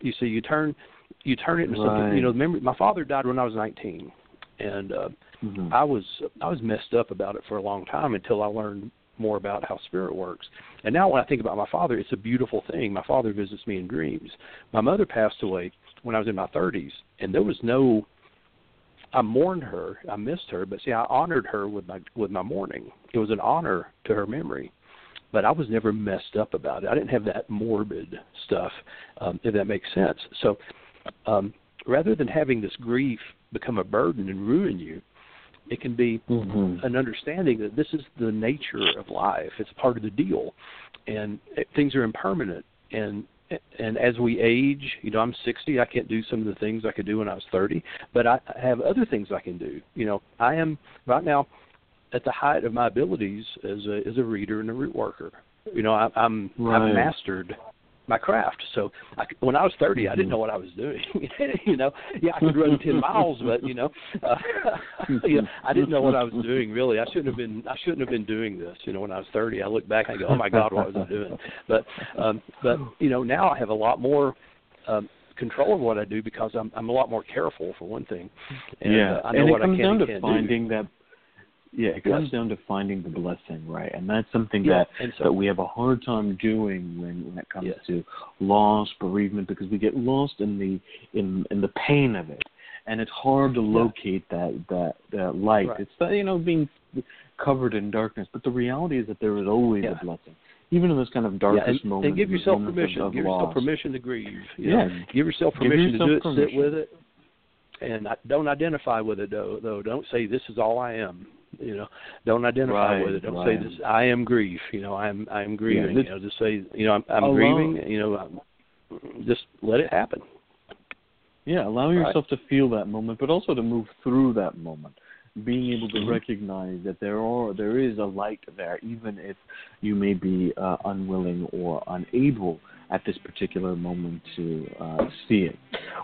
C: You see, you turn, you turn it into something. You know, remember, my father died when I was 19, and uh,
B: Mhm.
C: I was I was messed up about it for a long time until I learned more about how spirit works. And now when I think about my father, it's a beautiful thing. My father visits me in dreams. My mother passed away when I was in my 30s, and there was no I mourned her, I missed her, but see I honored her with my with my mourning. It was an honor to her memory. But I was never messed up about it. I didn't have that morbid stuff, um, if that makes sense. So um, rather than having this grief become a burden and ruin you, it can be
B: Mhm.
C: an understanding that this is the nature of life. It's part of the deal, and it, things are impermanent. And and as we age, you know, I'm 60. I can't do some of the things I could do when I was 30, but I I have other things I can do. You know, I am right now at the height of my abilities as a as a reader and a root worker. You know, I, I'm
B: Right.
C: I've mastered my craft. So I, when I was 30, I didn't know what I was doing. you know, yeah, I could run 10 miles, but you know, uh, you know, I didn't know what I was doing really. I shouldn't have been. I shouldn't have been doing this. You know, when I was 30, I look back and I go, oh my God, what was I doing? But um, but you know, now I have a lot more. Um, control of what I do because I'm I'm a lot more careful for one thing, and
B: yeah,
C: uh, I know
B: and it
C: what
B: comes
C: I can
B: down
C: and
B: to finding that. Yeah, it comes
C: Yes.
B: down to finding the blessing, right? And that's something.
C: Yeah,
B: that
C: so
B: that we have a hard time doing when when it comes
C: Yes.
B: to loss, bereavement, because we get lost in the in in the pain of it, and it's hard to
C: Yeah.
B: locate that that that light.
C: Right.
B: It's that you know being covered in darkness, but the reality is that there is always
C: Yeah.
B: a blessing, even in those kind of
C: yeah,
B: darkest
C: and,
B: moments.
C: and give yourself permission. Give
B: loss.
C: yourself permission to grieve. you
B: Yeah,
C: know. give yourself
B: Give
C: permission
B: yourself
C: to do it. Sit with it, and I, don't identify with it though. Though don't say this is all I am. You know, don't identify
B: Right,
C: with it. Don't
B: right.
C: say this. I am grief. You know, I am. I am grieving.
B: this-
C: you know, just say you know I'm, I'm grieving. You know, I'm, just let it happen.
B: Yeah, allow
C: Right.
B: yourself to feel that moment, but also to move through that moment. Being able to
C: Mhm.
B: recognize that there are there is a light there, even if you may be uh, unwilling or unable at this particular moment to uh, see it.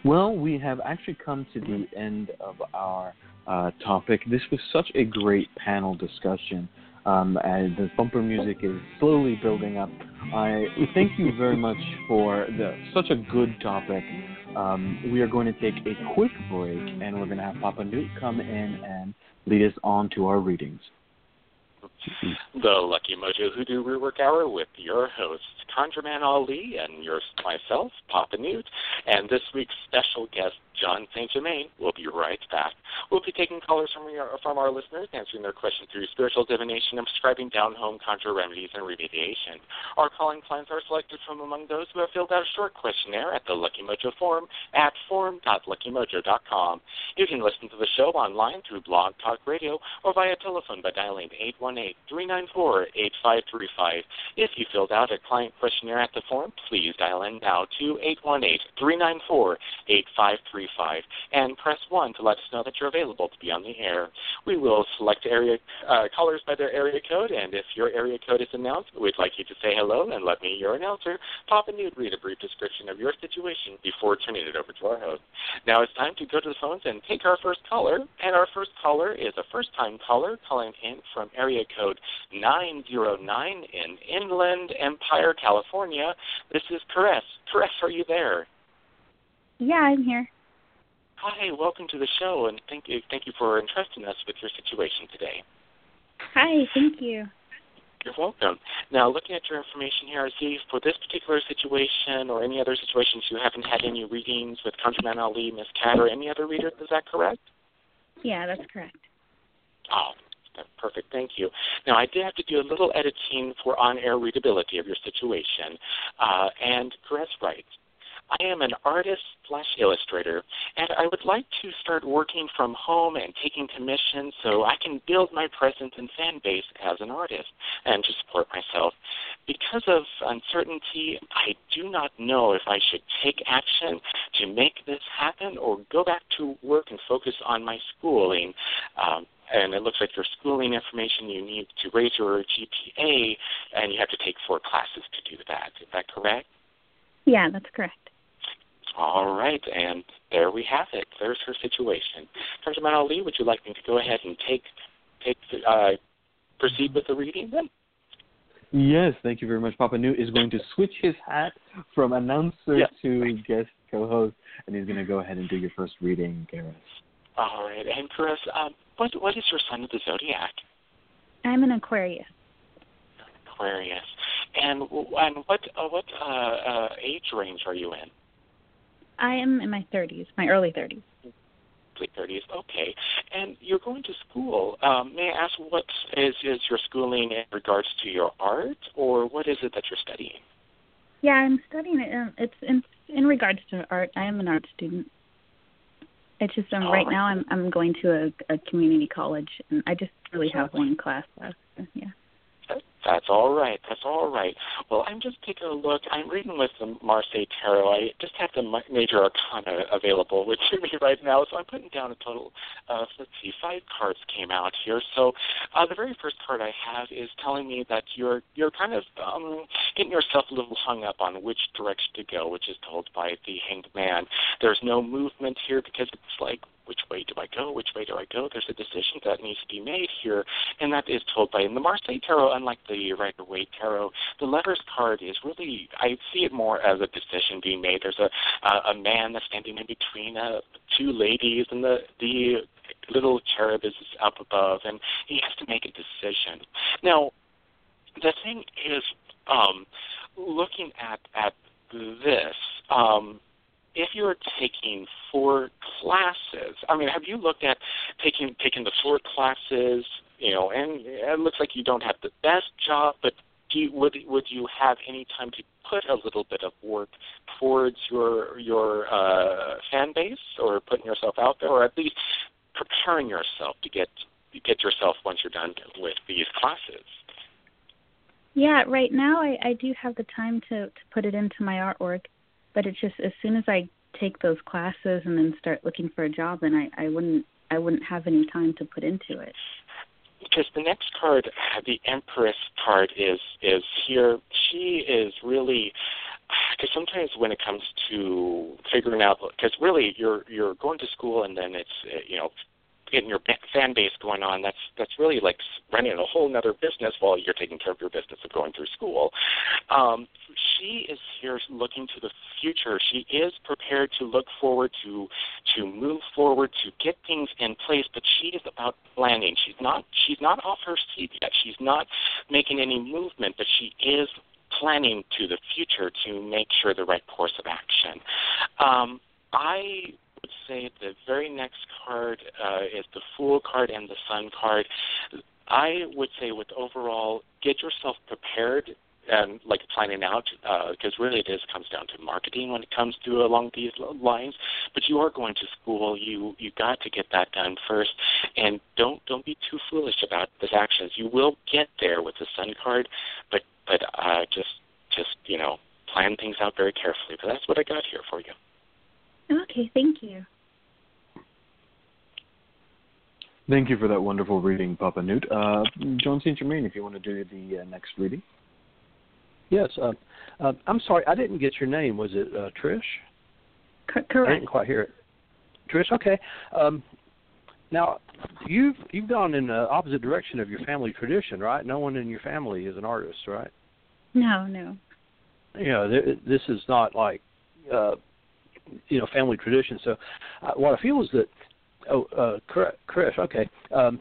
B: Well, we have actually come to the end of our uh, topic. This was such a great panel discussion. Um, as the bumper music is slowly building up, I thank you very much for the such a good topic. Um, we are going to take a quick break, and we're going to have Papa Newt come in and lead us on to our readings. Mm-hmm.
A: The Lucky Mojo Hoodoo Rootwork Hour with your hosts, ConjureMan Ali and yours, myself, Papa Newt, and this week's special guest, Jon St. Germain, will be right back. We'll be taking callers from, your, from our listeners, answering their questions through spiritual divination and prescribing down-home conjure remedies and remediation. Our calling clients are selected from among those who have filled out a short questionnaire at the Lucky Mojo forum at forum.luckymojo.com. You can listen to the show online through Blog Talk Radio or via telephone by dialing 818-394-8535. If you filled out a client questionnaire at the forum, please dial in now to 818-394-8535 and press 1 to let us know that you're available to be on the air. We will select area uh, callers by their area code, and if your area code is announced, we'd like you to say hello and let me, your announcer, Papa Newt, read a brief description of your situation before turning it over to our host. Now it's time to go to the phones and take our first caller. And our first caller is a first time caller calling in from area code 909 in Inland Empire, California. This is Caress. Caress, are you there?
D: Yeah, I'm here.
A: Hi, welcome to the show, and thank you, thank you for entrusting us with your situation today.
D: Hi, thank you.
A: You're welcome. Now, looking at your information here, I see for this particular situation or any other situations, you haven't had any readings with ConjureMan Ali, Miss Kat, or any other reader. Is that correct?
D: Yeah, that's correct.
A: Oh, perfect. Thank you. Now, I did have to do a little editing for on-air readability of your situation, uh, and Caress writes, I am an artist slash illustrator, and I would like to start working from home and taking commissions so I can build my presence and fan base as an artist and to support myself. Because of uncertainty, I do not know if I should take action to make this happen or go back to work and focus on my schooling. Um, and it looks like your schooling information you need to raise your GPA, and you have to take four classes to do that. Is that correct?
D: Yeah, that's correct.
A: All right, and there we have it. There's her situation. ConjureMan Ali, would you like me to go ahead and take take uh, proceed with the reading then?
B: Yes, thank you very much. Papa Newt is going to switch his hat from announcer
A: yeah.
B: to guest co-host, and he's going to go ahead and do your first reading, Gareth.
A: All right, and Chris, um, what what is your sign of the zodiac?
D: I'm an Aquarius.
A: Aquarius, and and what uh, what uh, uh, age range are you in?
D: I am in my 30s, my early 30s.
A: Late 30s, okay. And you're going to school. Um, may I ask what is is your schooling in regards to your art, or what is it that you're studying?
D: Yeah, I'm studying it. Um, it's in in regards to art. I am an art student. It's just um, right, right now I'm I'm going to a, a community college, and I just really have one class left. Yeah.
A: That's all right. That's all right. Well, I'm just taking a look. I'm reading with the Marseille Tarot. I just have the major arcana available with me right now, so I'm putting down a total of, let's see, five cards came out here. So uh, the very first card I have is telling me that you're you're kind of um, getting yourself a little hung up on which direction to go, which is told by the Hanged Man. There's no movement here because it's like which way do I go? Which way do I go? There's a decision that needs to be made here, and that is told by in the Marseille Tarot, unlike the Rider Waite Tarot, the Lovers card is really I see it more as a decision being made. There's a a, a man that's standing in between uh, two ladies, and the the little cherub is up above, and he has to make a decision. Now, the thing is, um, looking at at this. Um, if you're taking four classes, I mean, have you looked at taking taking the four classes? You know, and it looks like you don't have the best job, but do you, would would you have any time to put a little bit of work towards your your uh, fan base, or putting yourself out there, or at least preparing yourself to get get yourself once you're done with these classes?
D: Yeah, right now I, I do have the time to, to put it into my artwork but it's just as soon as I take those classes and then start looking for a job, then I, I wouldn't I wouldn't have any time to put into it.
A: Because the next card, the Empress card, is is here. She is really because sometimes when it comes to figuring out because really you're you're going to school and then it's you know getting your fan base going on, that's that's really like running a whole other business while you're taking care of your business of going through school. Um, she is here looking to the future. She is prepared to look forward to to move forward to get things in place, but she is about planning. She's not she's not off her seat yet. She's not making any movement, but she is planning to the future to make sure the right course of action. Um, I would say the very next card uh, is the Fool card and the Sun card. I would say with overall, get yourself prepared and like planning out because uh, really it is comes down to marketing when it comes to along these lines. But you are going to school. You you got to get that done first. And don't don't be too foolish about this actions. You will get there with the sun card but but uh just just you know plan things out very carefully. But that's what i got here for you
D: Okay, thank you.
B: Thank you for that wonderful reading, Papa Newt. Uh, Jon St. Germain, if you want to do the uh, next reading.
C: Yes. Uh, uh, I'm sorry, I didn't get your name. Was it uh, Trish?
D: C- correct.
C: I didn't quite hear it. Trish, okay. Um, now, you've you've gone in the opposite direction of your family tradition, right? No one in your family is an artist, right?
D: No, no.
C: You know, th- this is not like uh, you know family tradition. So uh, what I feel is that oh uh, Chris, okay. Um,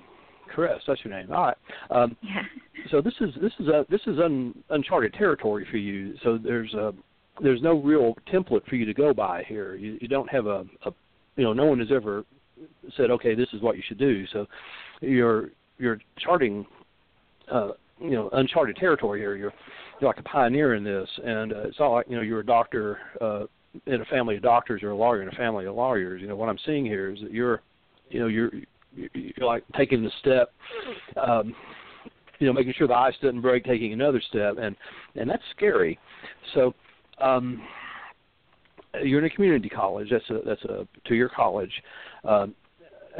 C: Chris, that's your name. All right. Um,
D: yeah.
C: So this is this is a this is un, uncharted territory for you. So there's a there's no real template for you to go by here. You, you don't have a, a you know no one has ever said okay this is what you should do. So you're you're charting uh, you know uncharted territory here. You're you're like a pioneer in this, and uh, it's not like you know you're a doctor uh, in a family of doctors or a lawyer in a family of lawyers. You know what I'm seeing here is that you're you know you're you're like taking the step um you know making sure the ice doesn't break taking another step and and that's scary. So um you're in a community college. That's a that's a two year college. Um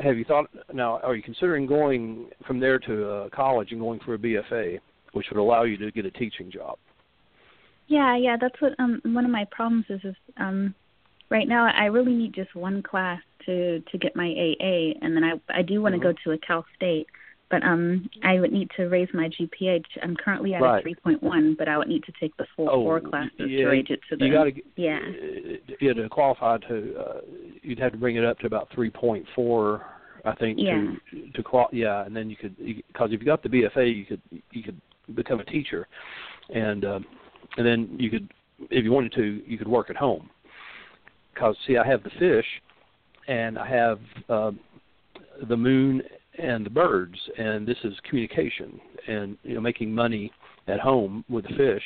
C: have you thought now are you considering going from there to a college and going for a bfa which would allow you to get a teaching job
D: yeah yeah that's what um one of my problems is is um right now I really need just one class to to get my AA, and then I I do want to
C: mm-hmm.
D: go to a Cal State, but um I would need to raise my GPA. I'm currently at
C: right.
D: a 3.1, but I would need to take the full
C: oh,
D: four classes
C: yeah,
D: to raise it to the.
C: You gotta,
D: yeah.
C: Yeah, to qualify to, uh, you'd have to bring it up to about 3.4. I think
D: yeah.
C: to to qual yeah, and then you could because if you got the BFA, you could you could become a teacher, and um, and then you could if you wanted to, you could work at home because see, I have the fish, and I have uh, the moon and the birds, and this is communication and you know making money at home with the fish.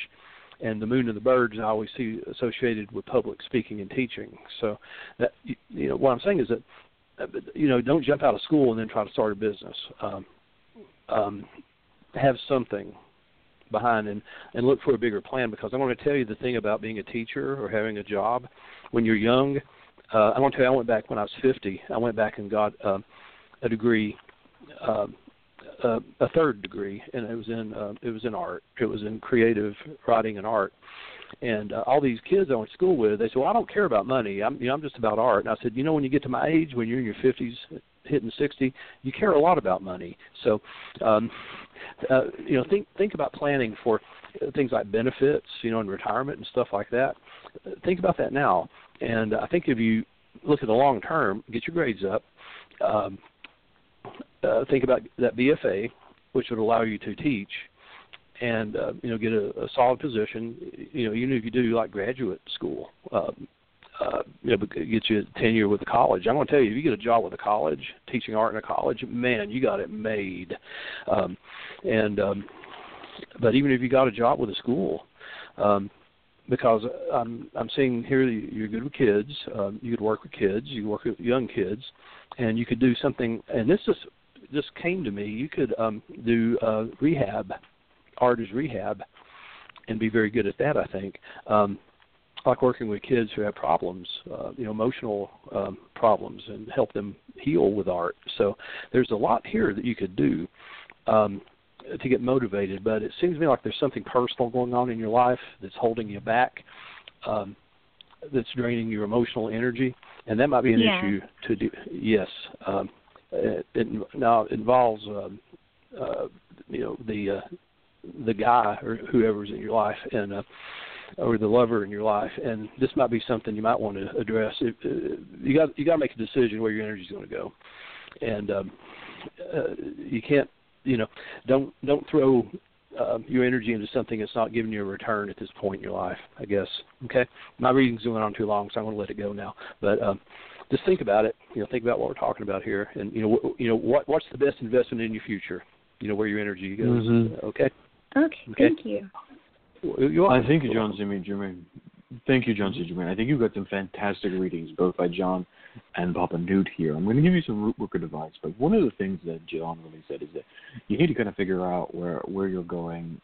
C: And the moon and the birds I always see associated with public speaking and teaching. So that you know what I'm saying is that you know don't jump out of school and then try to start a business. Um, um, have something behind and and look for a bigger plan because I want to tell you the thing about being a teacher or having a job when you're young. Uh, I want to tell you, I went back when I was 50. I went back and got uh, a degree, uh, a third degree, and it was in uh, it was in art. It was in creative writing and art. And uh, all these kids I went to school with, they said, "Well, I don't care about money. I'm, you know, I'm just about art." And I said, "You know, when you get to my age, when you're in your 50s, hitting 60, you care a lot about money. So, um, uh, you know, think think about planning for things like benefits, you know, and retirement and stuff like that. Think about that now. And I think if you look at the long term, get your grades up. Um, uh, think about that BFA, which would allow you to teach, and uh, you know get a, a solid position. You know, even if you do like graduate school, um, uh, you know, get you tenure with the college. I'm going to tell you, if you get a job with a college, teaching art in a college, man, you got it made. Um, and um, but even if you got a job with a school, um, because I'm I'm seeing here you're good with kids. Um, you could work with kids. You work with young kids, and you could do something. And this just just came to me. You could um, do uh, rehab, art as rehab, and be very good at that. I think. Um, like working with kids who have problems, uh, you know, emotional um, problems, and help them heal with art. So there's a lot here that you could do. Um, to get motivated, but it seems to me like there's something personal going on in your life that's holding you back, um, that's draining your emotional energy, and that might be an
D: yeah.
C: issue to do. Yes, um, it, it now it involves um, uh, you know the uh, the guy or whoever's in your life and. Uh, or the lover in your life, and this might be something you might want to address. It, uh, you got you got to make a decision where your energy is going to go, and um, uh, you can't you know, don't don't throw uh, your energy into something that's not giving you a return at this point in your life. I guess. Okay, my reading's going on too long, so I'm going to let it go now. But um, just think about it. You know, think about what we're talking about here, and you know, w- you know, what what's the best investment in your future? You know, where your energy goes.
B: Mm-hmm.
C: Okay.
D: Okay.
C: Okay.
D: Thank you.
C: You
B: I thank you, Jon Saint Germain. Thank you, Jon St. Germain. I think you've got some fantastic readings, both by Jon and Papa Newt here. I'm going to give you some root worker advice, but one of the things that Jon really said is that you need to kind of figure out where where you're going,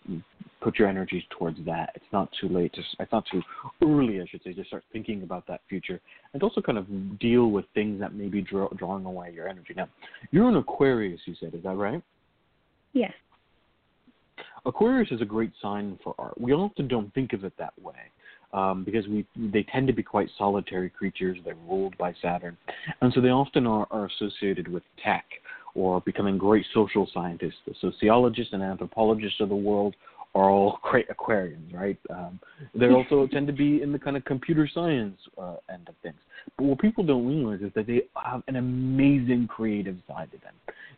B: put your energies towards that. It's not too late. To, it's not too early, I should say, to start thinking about that future, and also kind of deal with things that may be draw, drawing away your energy. Now, you're an Aquarius, you said, is that right?
D: Yes.
B: Aquarius is a great sign for art. We often don't think of it that way um, because we they tend to be quite solitary creatures. They're ruled by Saturn, and so they often are, are associated with tech or becoming great social scientists. The sociologists and anthropologists of the world are all great Aquarians, right? Um, they also tend to be in the kind of computer science uh, end of things. But what people don't realize is that they have an amazing creative side to them.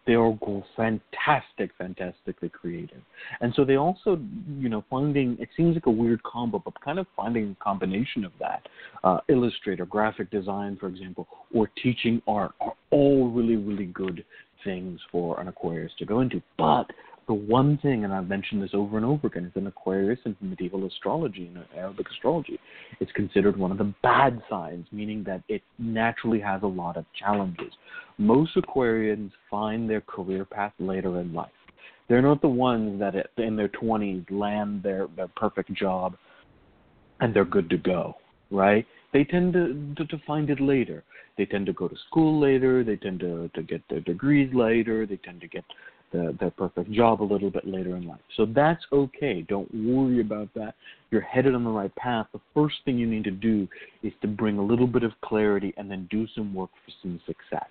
B: They are fantastic, fantastically creative, and so they also, you know, finding it seems like a weird combo, but kind of finding a combination of that, uh, illustrator, graphic design, for example, or teaching art are all really, really good things for an Aquarius to go into. But the one thing, and I've mentioned this over and over again, is in Aquarius and medieval astrology and Arabic astrology, it's considered one of the bad signs, meaning that it naturally has a lot of challenges. Most Aquarians find their career path later in life. They're not the ones that in their 20s land their, their perfect job and they're good to go, right? They tend to, to, to find it later. They tend to go to school later. They tend to, to get their degrees later. They tend to get the, perfect job a little bit later in life. So that's okay. Don't worry about that. You're headed on the right path. The first thing you need to do is to bring a little bit of clarity and then do some work for some success.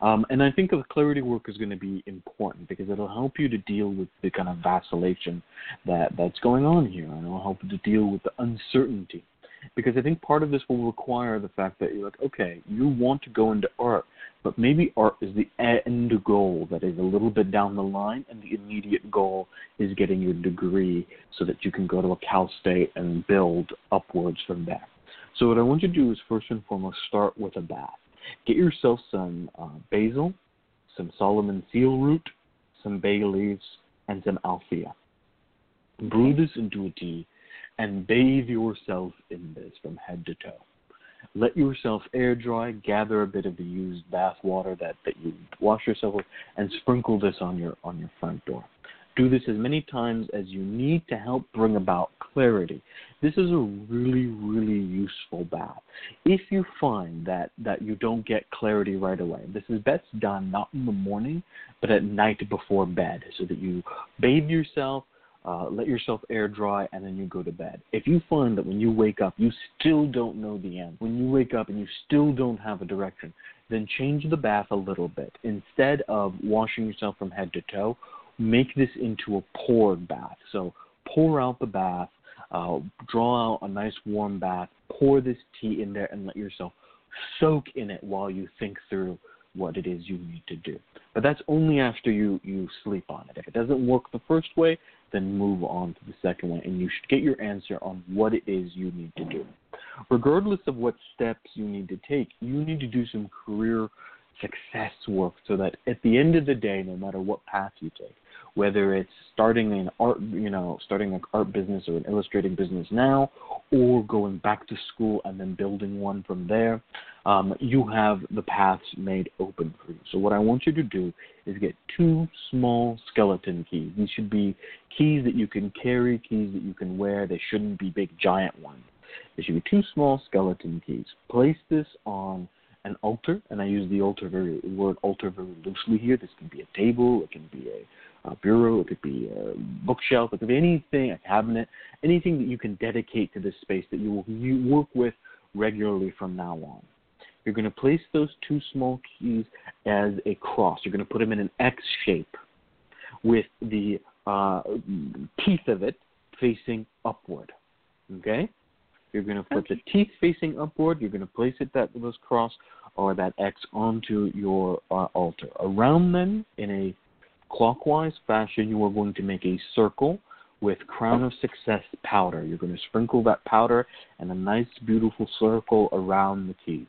B: Um, and I think the clarity work is going to be important because it'll help you to deal with the kind of vacillation that, that's going on here, and it'll help you to deal with the uncertainty because I think part of this will require the fact that you're like, okay, you want to go into art, but maybe art is the end goal that is a little bit down the line, and the immediate goal is getting your degree so that you can go to a Cal State and build upwards from there. So what I want you to do is first and foremost start with a bath. Get yourself some uh, basil, some Solomon seal root, some bay leaves, and some althea. Brew this into a tea and bathe yourself in this from head to toe. Let yourself air dry, gather a bit of the used bath water that, that you wash yourself with, and sprinkle this on your on your front door. Do this as many times as you need to help bring about clarity. This is a really, really useful bath. If you find that, that you don't get clarity right away, this is best done not in the morning, but at night before bed, so that you bathe yourself, uh, let yourself air dry, and then you go to bed. If you find that when you wake up, you still don't know the end, when you wake up and you still don't have a direction, then change the bath a little bit. Instead of washing yourself from head to toe, make this into a poured bath. So pour out the bath, uh, draw out a nice warm bath, pour this tea in there, and let yourself soak in it while you think through what it is you need to do. But that's only after you, you sleep on it. If it doesn't work the first way, then move on to the second one, and you should get your answer on what it is you need to do. Regardless of what steps you need to take, you need to do some career success work so that at the end of the day, no matter what path you take, whether it's starting an art, you know, starting an art business or an illustrating business now, or going back to school and then building one from there, um, you have the paths made open for you. So what I want you to do is get two small skeleton keys. These should be keys that you can carry, keys that you can wear. They shouldn't be big giant ones. They should be two small skeleton keys. Place this on an altar, and I use the altar very word altar very loosely here. This can be a table, it can be a a bureau, it could be a bookshelf, it could be anything, a cabinet, anything that you can dedicate to this space that you will you work with regularly from now on. You're going to place those two small keys as a cross. You're going to put them in an X shape with the uh, teeth of it facing upward. Okay? You're going to put okay. the teeth facing upward. You're going to place it that those cross or that X onto your uh, altar. Around them, in a clockwise fashion, you are going to make a circle with Crown of Success powder. You're going to sprinkle that powder and a nice, beautiful circle around the keys.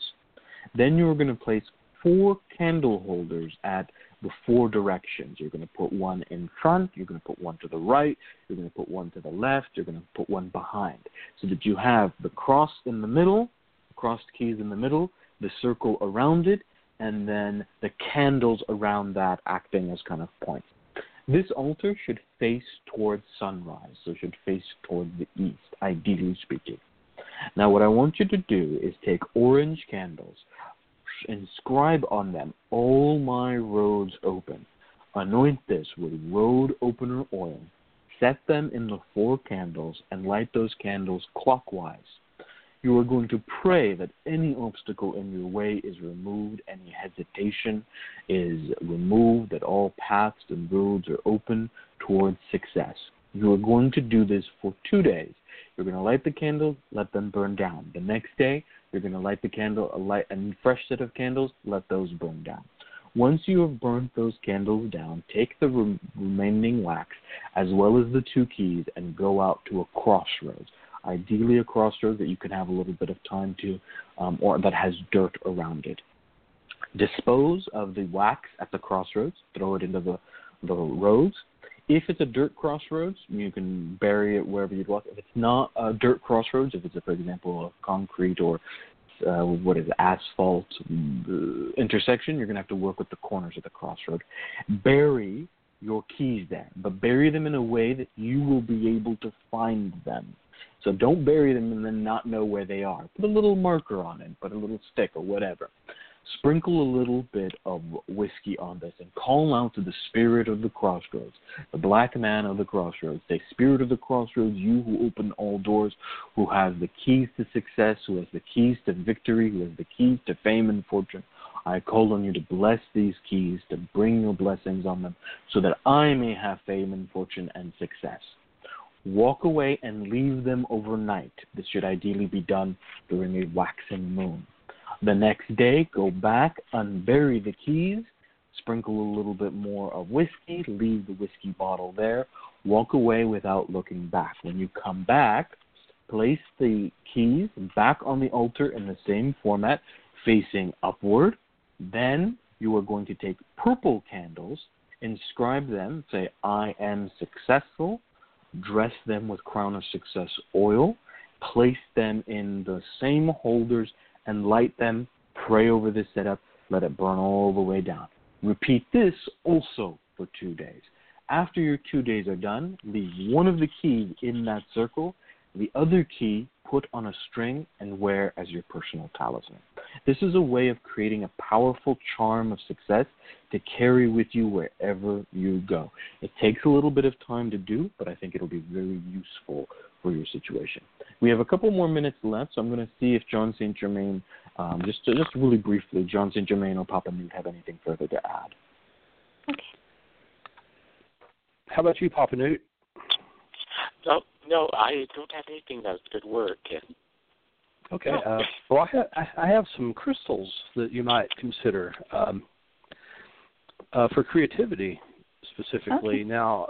B: Then you're going to place four candle holders at the four directions. You're going to put one in front, you're going to put one to the right, you're going to put one to the left, you're going to put one behind. So that you have the cross in the middle, crossed keys in the middle, the circle around it, and then the candles around that acting as kind of points. This altar should face towards sunrise, so should face towards the east, ideally speaking. Now, what I want you to do is take orange candles, inscribe on them, All my roads open. Anoint this with road opener oil. Set them in the four candles and light those candles clockwise you are going to pray that any obstacle in your way is removed, any hesitation is removed, that all paths and roads are open towards success. You are going to do this for two days. You're going to light the candles, let them burn down. The next day, you're going to light the candle, a light, a fresh set of candles, let those burn down. Once you have burnt those candles down, take the re- remaining wax as well as the two keys and go out to a crossroads. Ideally, a crossroads that you can have a little bit of time to, um, or that has dirt around it. Dispose of the wax at the crossroads, throw it into the, the roads. If it's a dirt crossroads, you can bury it wherever you'd like. If it's not a dirt crossroads, if it's, a, for example, a concrete or uh, what is it, asphalt uh, intersection, you're going to have to work with the corners of the crossroad. Bury your keys there, but bury them in a way that you will be able to find them. So don't bury them and then not know where they are. Put a little marker on it, put a little stick or whatever. Sprinkle a little bit of whiskey on this and call out to the spirit of the crossroads, the black man of the crossroads. Say, Spirit of the crossroads, you who open all doors, who has the keys to success, who has the keys to victory, who has the keys to fame and fortune. I call on you to bless these keys, to bring your blessings on them, so that I may have fame and fortune and success. Walk away and leave them overnight. This should ideally be done during a waxing moon. The next day, go back, unbury the keys, sprinkle a little bit more of whiskey, leave the whiskey bottle there, walk away without looking back. When you come back, place the keys back on the altar in the same format, facing upward. Then you are going to take purple candles, inscribe them, say, I am successful, dress them with Crown of Success oil, place them in the same holders and light them, pray over this setup, let it burn all the way down. Repeat this also for two days. After your two days are done, leave one of the keys in that circle, the other key put on a string and wear as your personal talisman. This is a way of creating a powerful charm of success to carry with you wherever you go. It takes a little bit of time to do, but I think it'll be very useful for your situation. We have a couple more minutes left, so I'm going to see if Jon St. Germain, um, just just really briefly, Jon St. Germain or Papa Newt have anything further to add.
D: Okay.
C: How about you, Papa Newt?
A: No, no, I don't have anything that could work.
C: Okay. Uh, well, I, ha- I have some crystals that you might consider um, uh, for creativity specifically.
D: Okay.
C: Now,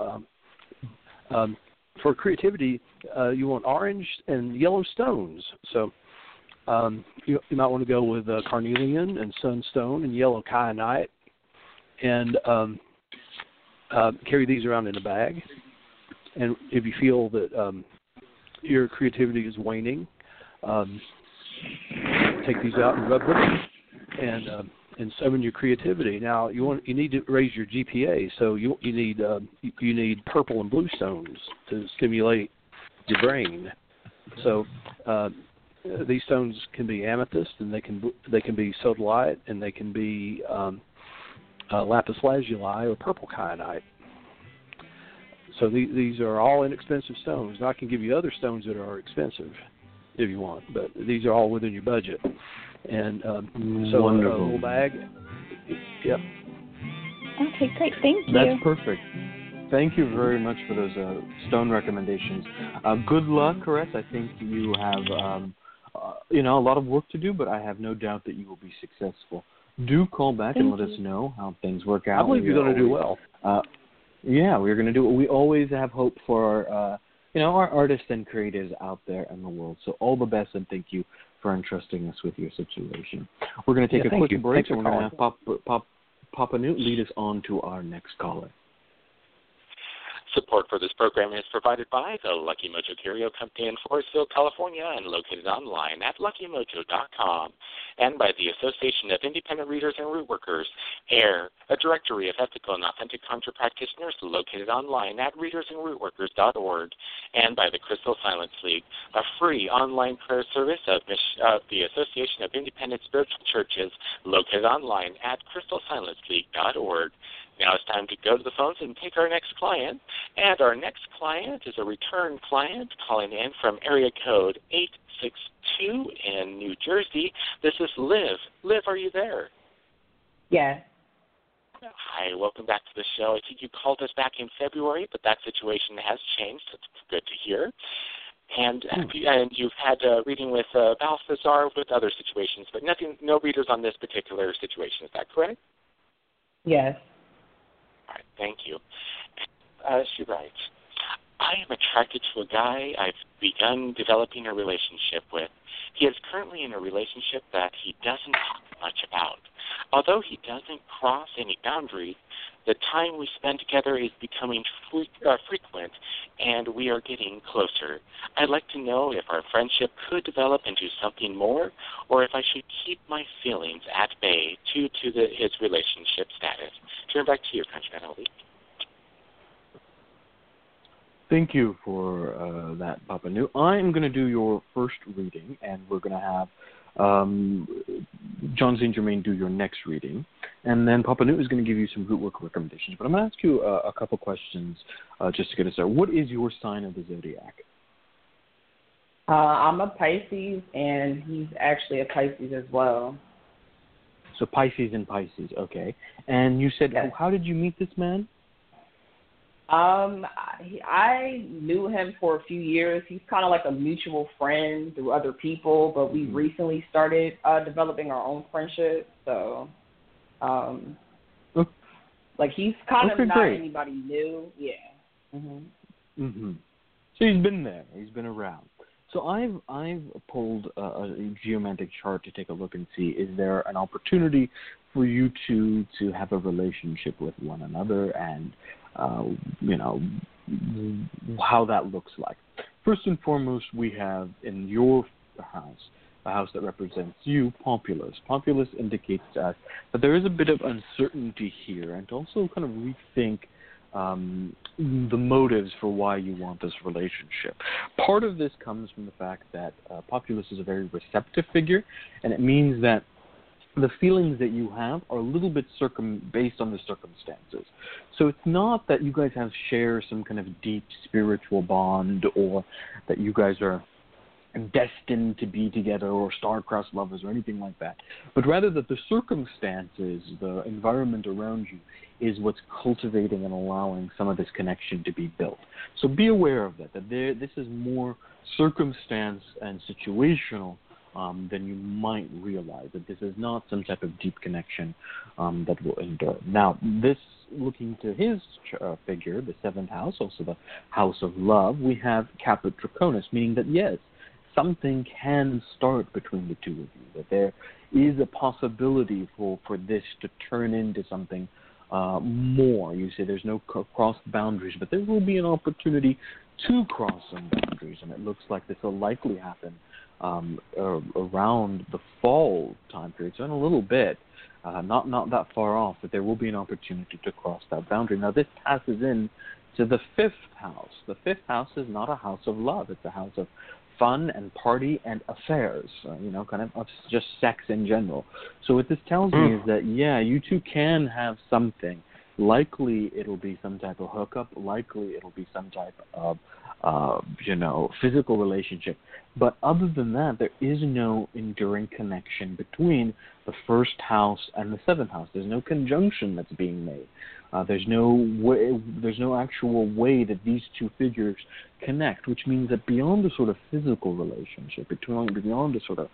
C: um, um, for creativity, uh, you want orange and yellow stones. So um, you, you might want to go with uh, carnelian and sunstone and yellow kyanite, and um, uh, carry these around in a bag. And if you feel that um, your creativity is waning, um, take these out and rub them, and um, and summon your creativity. Now you want you need to raise your GPA, so you you need um, you, you need purple and blue stones to stimulate your brain. So uh, these stones can be amethyst, and they can they can be sodalite, and they can be um, uh, lapis lazuli or purple kyanite. So the, these are all inexpensive stones. Now I can give you other stones that are expensive if you want, but these are all within your budget. And um, so
B: Wonderful.
C: a little bag. Yep.
D: Okay, great. Thank you.
B: That's perfect. Thank you very much for those uh, stone recommendations. Uh, good luck, Caress. I think you have, um, uh, you know, a lot of work to do, but I have no doubt that you will be successful. Do call back and let
D: you.
B: us know how things work out.
C: I believe
B: We
C: you're going to do well.
B: Uh, yeah, we're going to do. We always have hope for our, uh, you know, our artists and creatives out there in the world. So all the best, and thank you for entrusting us with your situation. We're going to take
C: Yeah,
B: a quick
C: you.
B: break,
C: Thanks
B: and we're going to have. Pop, Pop, Papa Newt lead us on to our next caller.
A: Support for this program is provided by the Lucky Mojo Curio Company in Forestville, California, and located online at luckymojo.com, and by the Association of Independent Readers and Root Workers, AIRR, a directory of ethical and authentic conjure practitioners located online at readersandrootworkers.org, and by the Crystal Silence League, a free online prayer service of, of the Association of Independent Spiritual Churches located online at crystalsilenceleague.org. Now it's time to go to the phones and take our next client. And our next client is a return client calling in from area code 862 in New Jersey. This is Liv. Liv, are you there?
E: Yeah.
A: Hi, welcome back to the show. I think you called us back in February, but that situation has changed. It's good to hear. And
B: Hmm.
A: and you've had a reading with uh, Balthazar with other situations, but nothing, no readers on this particular situation. Is that correct?
E: Yes.
A: Right, thank you. Uh, she writes, I am attracted to a guy I've begun developing a relationship with. He is currently in a relationship that he doesn't talk much about. Although he doesn't cross any boundaries, the time we spend together is becoming fre- uh, frequent and we are getting closer. I'd like to know if our friendship could develop into something more or if I should keep my feelings at bay due to the, his relationship status. Turn back to your ConjureMan, Ali.
B: Thank you for uh, that, Papa Newt. I'm going to do your first reading, and we're going to have um, Jon St. Germain do your next reading, and then Papa Newt is going to give you some root work recommendations. But I'm going to ask you uh, a couple questions uh, just to get us started. What is your sign of the zodiac?
E: Uh, I'm a Pisces, and he's actually a Pisces as well.
B: So Pisces and Pisces, okay. And you said,
E: Yes.
B: how did you meet this man?
E: Um, I, knew him for a few years. He's kind of like a mutual friend through other people, but we
B: Mhm.
E: recently started uh, developing our own friendship. So, um,
B: Okay.
E: like he's kind
B: Okay,
E: of not
B: great.
E: anybody new. Yeah. hmm
B: hmm So he's been there. He's been around. So I've I've pulled a, a geomantic chart to take a look and see is there an opportunity for you two to have a relationship with one another and uh, you know how that looks like. First and foremost, we have in your house a house that represents you, Populus. Populus indicates to us that there is a bit of uncertainty here, and also kind of rethink um, the motives for why you want this relationship. Part of this comes from the fact that uh, Populus is a very receptive figure, and it means that the feelings that you have are a little bit circum based on the circumstances. So it's not that you guys have share some kind of deep spiritual bond or that you guys are destined to be together or star-crossed lovers or anything like that, but rather that the circumstances, the environment around you, is what's cultivating and allowing some of this connection to be built. So be aware of that. That there, this is more circumstance and situational um, than you might realize. That this is not some type of deep connection um, that will endure. Now, this looking to his uh, figure, the seventh house, also the house of love, we have Caput Draconis, meaning that yes, something can start between the two of you. That there is a possibility for for this to turn into something uh, more. You say there's no cross boundaries, but there will be an opportunity to cross some boundaries, and it looks like this will likely happen um, uh, around the fall time period, so in a little bit. Uh, not not that far off, but there will be an opportunity to cross that boundary. Now this passes in to the fifth house. The fifth house is not a house of love; it's a house of fun and party and affairs. Uh, you know, kind of, of just sex in general. So what this tells me is that yeah, you two can have something. Likely it'll be some type of hookup. Likely it'll be some type of uh, you know physical relationship. But other than that, there is no enduring connection between the first house and the seventh house. There's no conjunction that's being made. Uh, there's no way, there's no actual way that these two figures connect, which means that beyond the sort of physical relationship, between beyond a sort of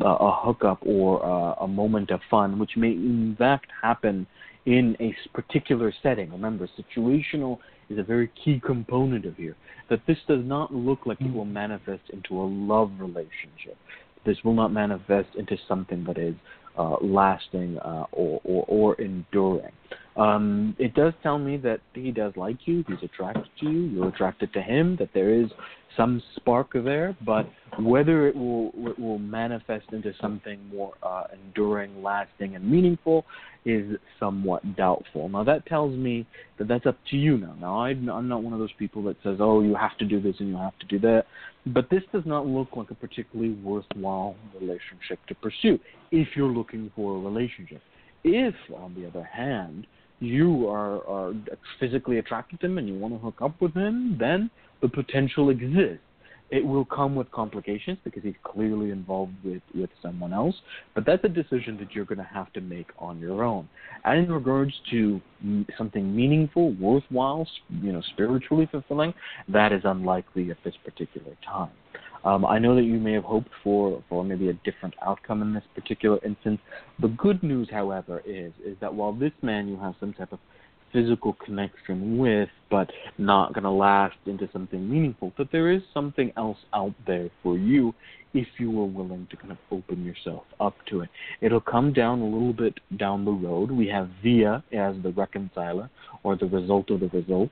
B: uh, a hookup or uh, a moment of fun, which may in fact happen in a particular setting. Remember, situational is a very key component of here. That this does not look like it will manifest into a love relationship. This will not manifest into something that is uh, lasting uh, or, or, or enduring. Um, it does tell me that he does like you, he's attracted to you, you're attracted to him, that there is some spark there, but whether it will it will manifest into something more uh, enduring, lasting, and meaningful is somewhat doubtful. Now that tells me that that's up to you now. Now I'm I'm not one of those people that says, oh, you have to do this and you have to do that, but this does not look like a particularly worthwhile relationship to pursue if you're looking for a relationship. If, on the other hand, you are, are physically attracted to him and you want to hook up with him, then the potential exists. It will come with complications because he's clearly involved with, with someone else, but that's a decision that you're going to have to make on your own. And in regards to something meaningful, worthwhile, you know, spiritually fulfilling, that is unlikely at this particular time. Um, I know that you may have hoped for, for maybe a different outcome in this particular instance. The good news, however, is is that while this man you have some type of physical connection with, but not going to last into something meaningful, that there is something else out there for you if you are willing to kind of open yourself up to it. It'll come down a little bit down the road. We have Via as the reconciler or the result of the result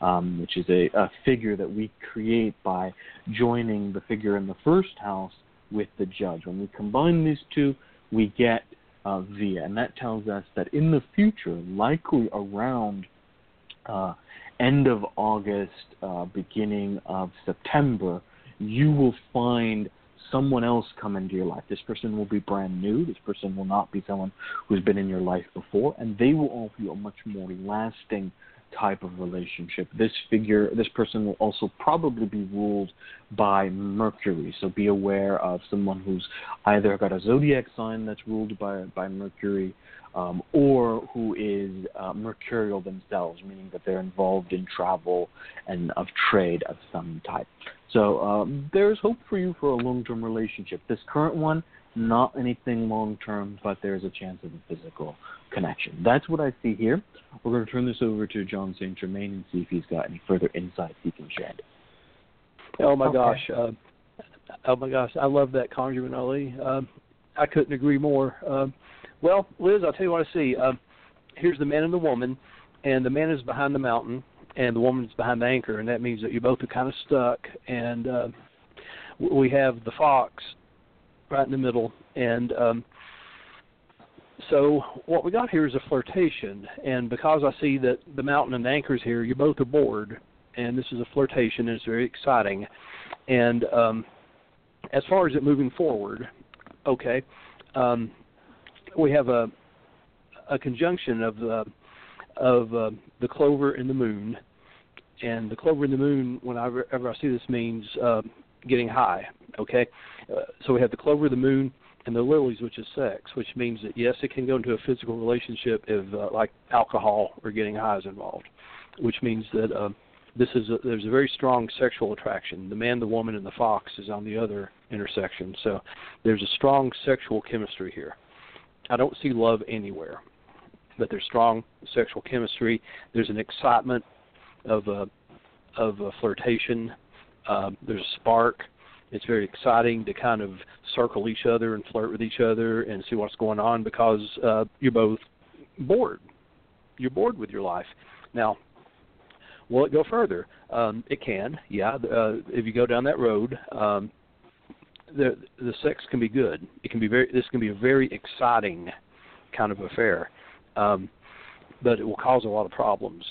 B: um, which is a, a figure that we create by joining the figure in the first house with the judge. When we combine these two, we get uh, via, and that tells us that in the future, likely around uh, end of August, uh, beginning of September, you will find someone else come into your life. This person will be brand new. This person will not be someone who's been in your life before, and they will offer you a much more lasting type of relationship. This figure, this person will also probably be ruled by Mercury. So be aware of someone who's either got a zodiac sign that's ruled by by Mercury, um, or who is uh, mercurial themselves, meaning that they're involved in travel and of trade of some type. So um, there's hope for you for a long-term relationship. This current one, not anything long-term, but there's a chance of a physical connection. That's what I see here. We're going to turn this over to Jon St. Germain and see if he's got any further insights he can shed.
C: Oh my okay. gosh. Uh, oh my gosh. I love that ConjureMan Ali. Uh, I couldn't agree more. Uh, well, Liz, I'll tell you what I see. Uh, here's the man and the woman, and the man is behind the mountain, and the woman is behind the anchor, and that means that you both are kind of stuck. And uh, we have the fox right in the middle, and um, so what we got here is a flirtation, and because I see that the mountain and the anchors here, you both are bored, and this is a flirtation, and it's very exciting. And um, as far as it moving forward, okay, um, we have a a conjunction of the of uh, the clover and the moon, and the clover and the moon. Whenever I see this, means uh, getting high. Okay, uh, so we have the clover, the moon, and the lilies, which is sex, which means that yes, it can go into a physical relationship if uh, like alcohol or getting high is involved, which means that uh, this is a, there's a very strong sexual attraction. The man, the woman, and the fox is on the other intersection. So there's a strong sexual chemistry here. I don't see love anywhere, but there's strong sexual chemistry. There's an excitement of a of a flirtation. Um, there's a spark it's very exciting to kind of circle each other and flirt with each other and see what's going on because uh, you're both bored. You're bored with your life. Now, will it go further? Um, it can, yeah. Uh, if you go down that road, um, the the sex can be good. It can be very. This can be a very exciting kind of affair, um, but it will cause a lot of problems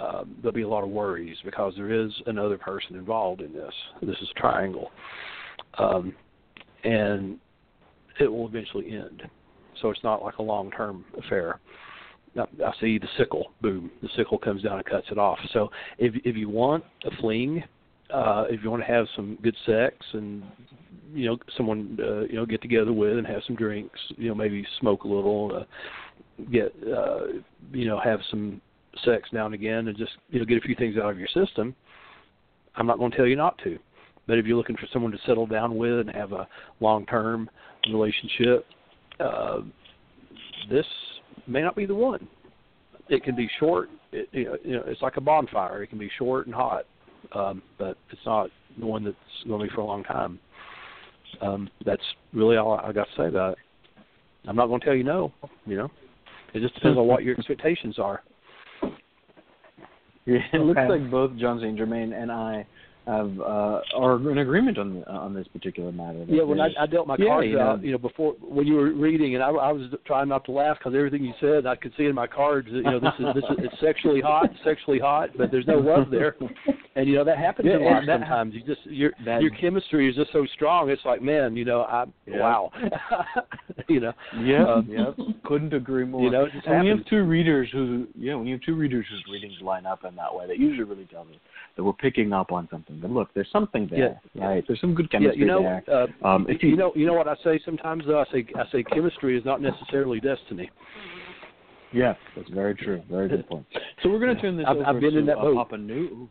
C: uh, there'll be a lot of worries because there is another person involved in this. This is a triangle, um, and it will eventually end. So it's not like a long-term affair. I see the sickle. Boom, the sickle comes down and cuts it off. So if if you want a fling, uh, if you want to have some good sex and you know someone uh, you know get together with and have some drinks, you know maybe smoke a little, uh, get uh, you know have some sex now and again and just you know get a few things out of your system, I'm not going to tell you not to. But if you're looking for someone to settle down with and have a long-term relationship, uh, this may not be the one. It can be short. It, you know, it's like a bonfire. It can be short and hot, um, but it's not the one that's going to be for a long time. Um, that's really all I got to say about it. I'm not going to tell you no. You know, it just depends on what your expectations are.
B: Yeah, it okay. looks like both Jon St. Germain and I have uh, are in agreement on on this particular matter.
C: Yeah, when I, I dealt my yeah, cards you know, out, you know, before when you were reading, and I, I was trying not to laugh because everything you said, I could see in my cards. That, you know, this is this is it's sexually hot, sexually hot, but there's no love there, and you know that happens yeah, a lot that, sometimes. You just your that, your chemistry is just so strong. It's like, man, you know, I yeah. wow, you know.
B: Yeah, um, yeah, couldn't agree more.
C: You know,
B: and you have two readers who, yeah, when you have two readers whose readings line up in that way, that usually really tells us that we're picking up on something. But look, there's something there,
C: Yeah.
B: right? There's some good
C: Yeah,
B: chemistry
C: you know,
B: there.
C: uh,
B: Um, if
C: you,
B: you-
C: know, you know what I say sometimes though. I say I say chemistry is not necessarily destiny.
B: Yeah, that's very true. Very good point. So we're going to turn this
C: I've-
B: over
C: I've been
B: to
C: in that
B: uh. Papa Newt.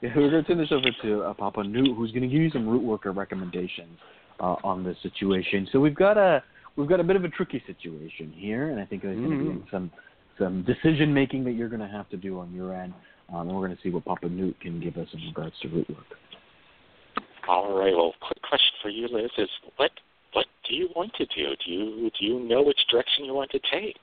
B: Yeah, we're going to turn this over to uh, Papa Newt, who's going to give you some root worker recommendations uh, on this situation. So we've got a we've got a bit of a tricky situation here, and I think there's going to be some some decision making that you're going to have to do on your end, um, and we're going to see what Papa Newt can give us in regards to root work.
A: All right. Well, quick question for you, Liz, is what what do you want to do? Do you do you know which direction you want to take?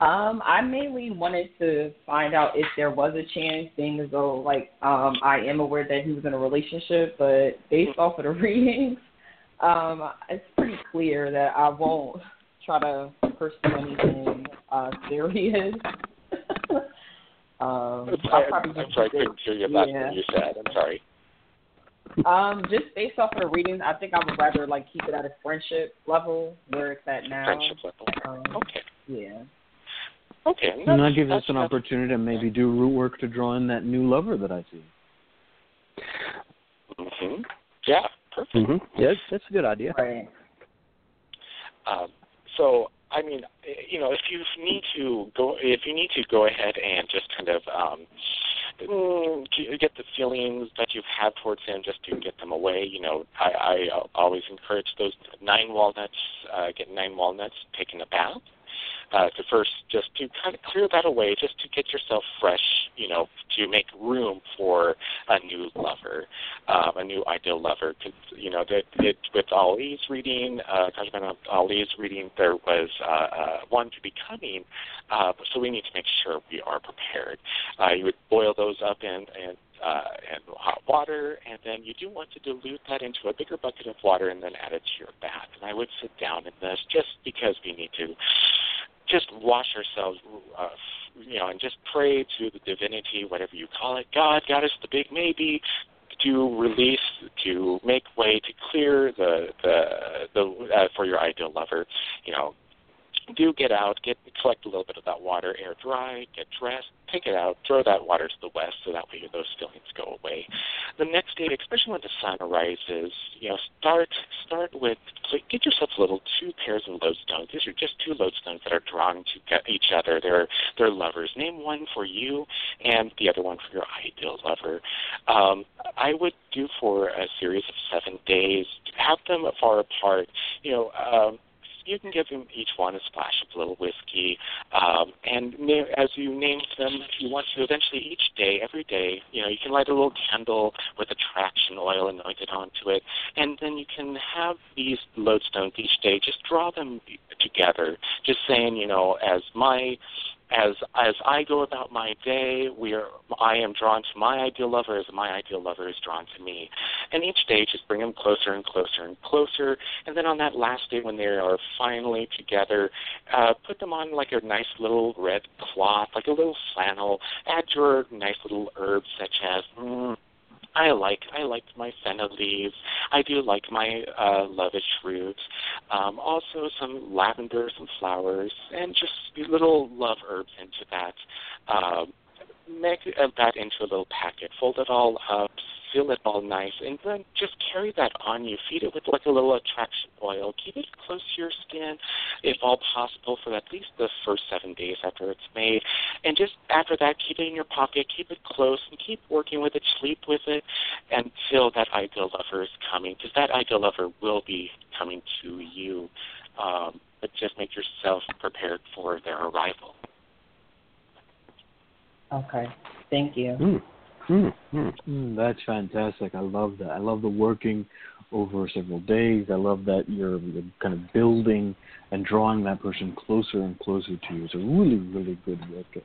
E: Um, I mainly wanted to find out if there was a chance, being as though like um I am aware that he was in a relationship, but based off of the readings, um, it's pretty clear that I won't try to pursue anything uh serious. Um, I'll
A: I'm,
E: probably
A: I'm sorry, I couldn't hear you last
E: yeah.
A: thing you said. I'm sorry.
E: Um, just based off of the readings, I think I would rather like keep it at a friendship level where it's at now.
A: Friendship level.
E: Um,
A: Okay.
E: yeah.
A: Okay.
B: And that
A: that's-
B: gives us an opportunity to maybe do root work to draw in that new lover that I see.
A: Mhm. Yeah. Perfect.
C: Mm-hmm. Yeah, that's, that's a good idea.
E: Right.
A: Um, so, I mean, you know, if you need to go, if you need to go ahead and just kind of um, mm, get the feelings that you've had towards him, just to get them away. You know, I, I always encourage those nine walnuts. Uh, get nine walnuts, taking a bath. Uh, to first just to kind of clear that away, just to get yourself fresh, you know, to make room for a new lover, um, a new ideal lover. 'Cause, you know, that it with Ali's reading, uh, Ali's reading, there was uh, uh, one to be coming, uh, so we need to make sure we are prepared. Uh, you would boil those up in, in uh, and hot water, and then you do want to dilute that into a bigger bucket of water and then add it to your bath. And I would sit down in this just because we need to just wash ourselves, uh, you know, and just pray to the divinity, whatever you call it, God, God is the big maybe, to release, to make way, to clear the the the uh, for your ideal lover, you know. Do get out, get collect a little bit of that water, air dry, get dressed, take it out, throw that water to the west, so that way those feelings go away. The next day, especially when the sun arises, you know, start start with get yourself a little two pairs of lodestones. These are just two lodestones that are drawn to each other. They're they're lovers. Name one for you, and the other one for your ideal lover. Um, I would do for a series of seven days. Have them far apart. You know. Um, you can give them each one a splash of a little whiskey, um, and as you name them, you want to, eventually each day, every day, you know, you can light a little candle with attraction oil anointed onto it, and then you can have these lodestones each day. Just draw them together, just saying, you know, as my as as I go about my day, we are I am drawn to my ideal lover as my ideal lover is drawn to me. And each day just bring them closer and closer and closer. And then on that last day when they are finally together, uh, put them on like a nice little red cloth, like a little flannel. Add your nice little herbs such as mm, I like I like my fennel leaves. I do like my uh, lovage roots. Um, also some lavender, some flowers, and just little love herbs into that. Um, make that into a little packet. Fold it all up. Seal it all nice, and then just carry that on you. Feed it with like a little attraction oil. Keep it close to your skin, if all possible, for at least the first seven days after it's made. And just after that, keep it in your pocket. Keep it close, and keep working with it. Sleep with it until that ideal lover is coming, because that ideal lover will be coming to you. Um, but just make yourself prepared for their arrival.
E: Okay. Thank you.
C: Mm. Mm. Mm.
B: Mm, that's fantastic. I love that. I love the working over several days. I love that you're, you're kind of building and drawing that person closer and closer to you. It's a really, really good working.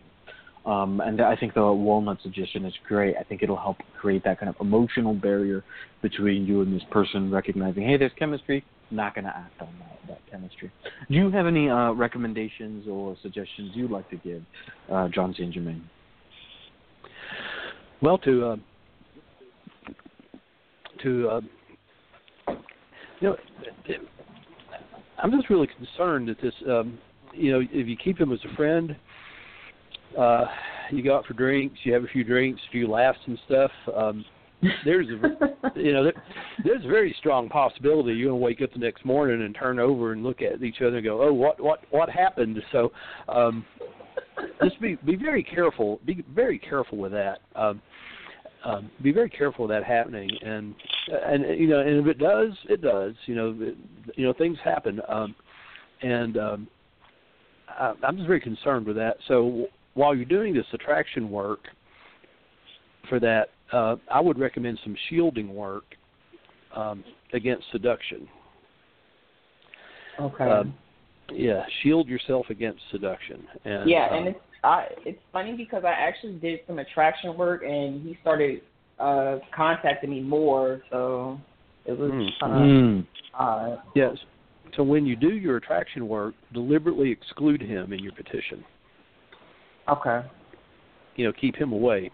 B: Um, and I think the walnut suggestion is great. I think it'll help create that kind of emotional barrier between you and this person, recognizing, hey, there's chemistry. Not going to act on that, that chemistry. Do you have any uh, recommendations or suggestions you'd like to give, uh, Jon St. Germain?
C: Well, to uh, to uh, you know, I'm just really concerned that this, um, you know, if you keep him as a friend, uh, you go out for drinks, you have a few drinks, a few laughs and stuff. Um, there's a you know there, there's a very strong possibility you're going to wake up the next morning and turn over and look at each other and go, oh, what what what happened? So um, just be be very careful. Be very careful with that. Um, um, be very careful of that happening, and and you know, and if it does, it does. You know, it, you know, things happen, um, and um, I, I'm just very concerned with that. So while you're doing this attraction work for that, uh, I would recommend some shielding work um, against seduction.
E: Okay.
C: Um, yeah, shield yourself against seduction. And,
E: yeah,
C: um,
E: and it's I it's funny because I actually did some attraction work and he started uh contacting me more, so it was
C: Mm.
E: kind of
B: Mm.
E: odd.
C: Yes. So when you do your attraction work, deliberately exclude him in your petition.
E: Okay.
C: You know, keep him away.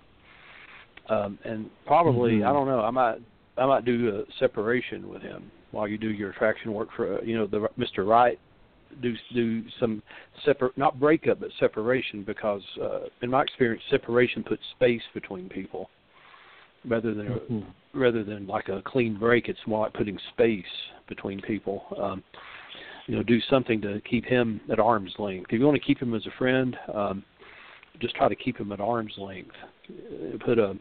C: Um, and probably,
B: Mhm.
C: I don't know. I might, I might do a separation with him while you do your attraction work for, uh, you know, the Mr. Right. Do do some separate, not breakup, but separation, because uh, in my experience, separation puts space between people, rather than
B: Mhm.
C: rather than like a clean break. It's more like putting space between people. Um, you know, do something to keep him at arm's length. If you want to keep him as a friend, um, just try to keep him at arm's length. Uh, Put a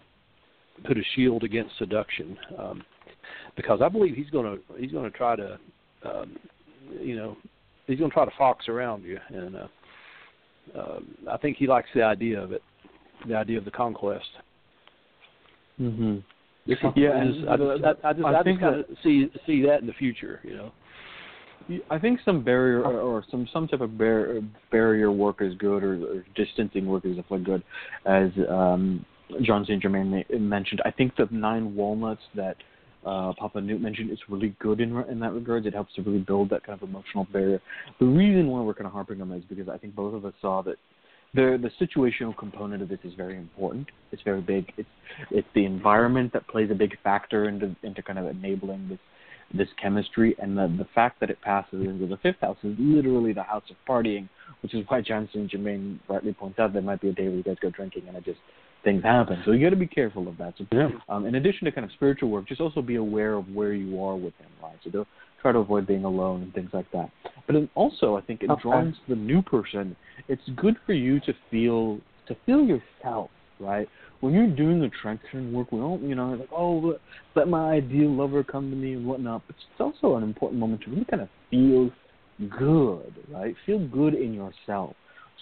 C: put a shield against seduction, um, because I believe he's going to he's going to try to, um, you know, he's going to try to fox around you, and uh, uh, I think he likes the idea of it, the idea of the conquest.
B: Mm-hmm.
C: Yeah,
B: Yeah,
C: I
B: and
C: just, I just, I, I just,
B: I
C: I
B: think
C: just kind of see see that in the future, you know.
B: I think some barrier or, or some some type of bar- barrier work is good, or, or distancing work is definitely good, as um, Jon Saint Germain mentioned. I think the nine walnuts that uh, Papa Newt mentioned is really good in in that regard. It helps to really build that kind of emotional barrier. The reason why we're kind of harping on that is because I think both of us saw that the the situational component of this is very important. It's very big. It's it's the environment that plays a big factor into into kind of enabling this this chemistry and the the fact that it passes into the fifth house is literally the house of partying, which is why Johnson St. Germain rightly points out there might be a day where you guys go drinking and it just things happen. So you got to be careful of that. So,
C: Yeah.
B: um, in addition to kind of spiritual work, just also be aware of where you are with him, right? So don't try to avoid being alone and things like that. But then also, I think in
E: Okay.
B: drawing to the new person, it's good for you to feel to feel yourself, right? When you're doing attraction work, we don't, you know, like, oh, let my ideal lover come to me and whatnot. But it's also an important moment to really kind of feel good, right? Feel good in yourself.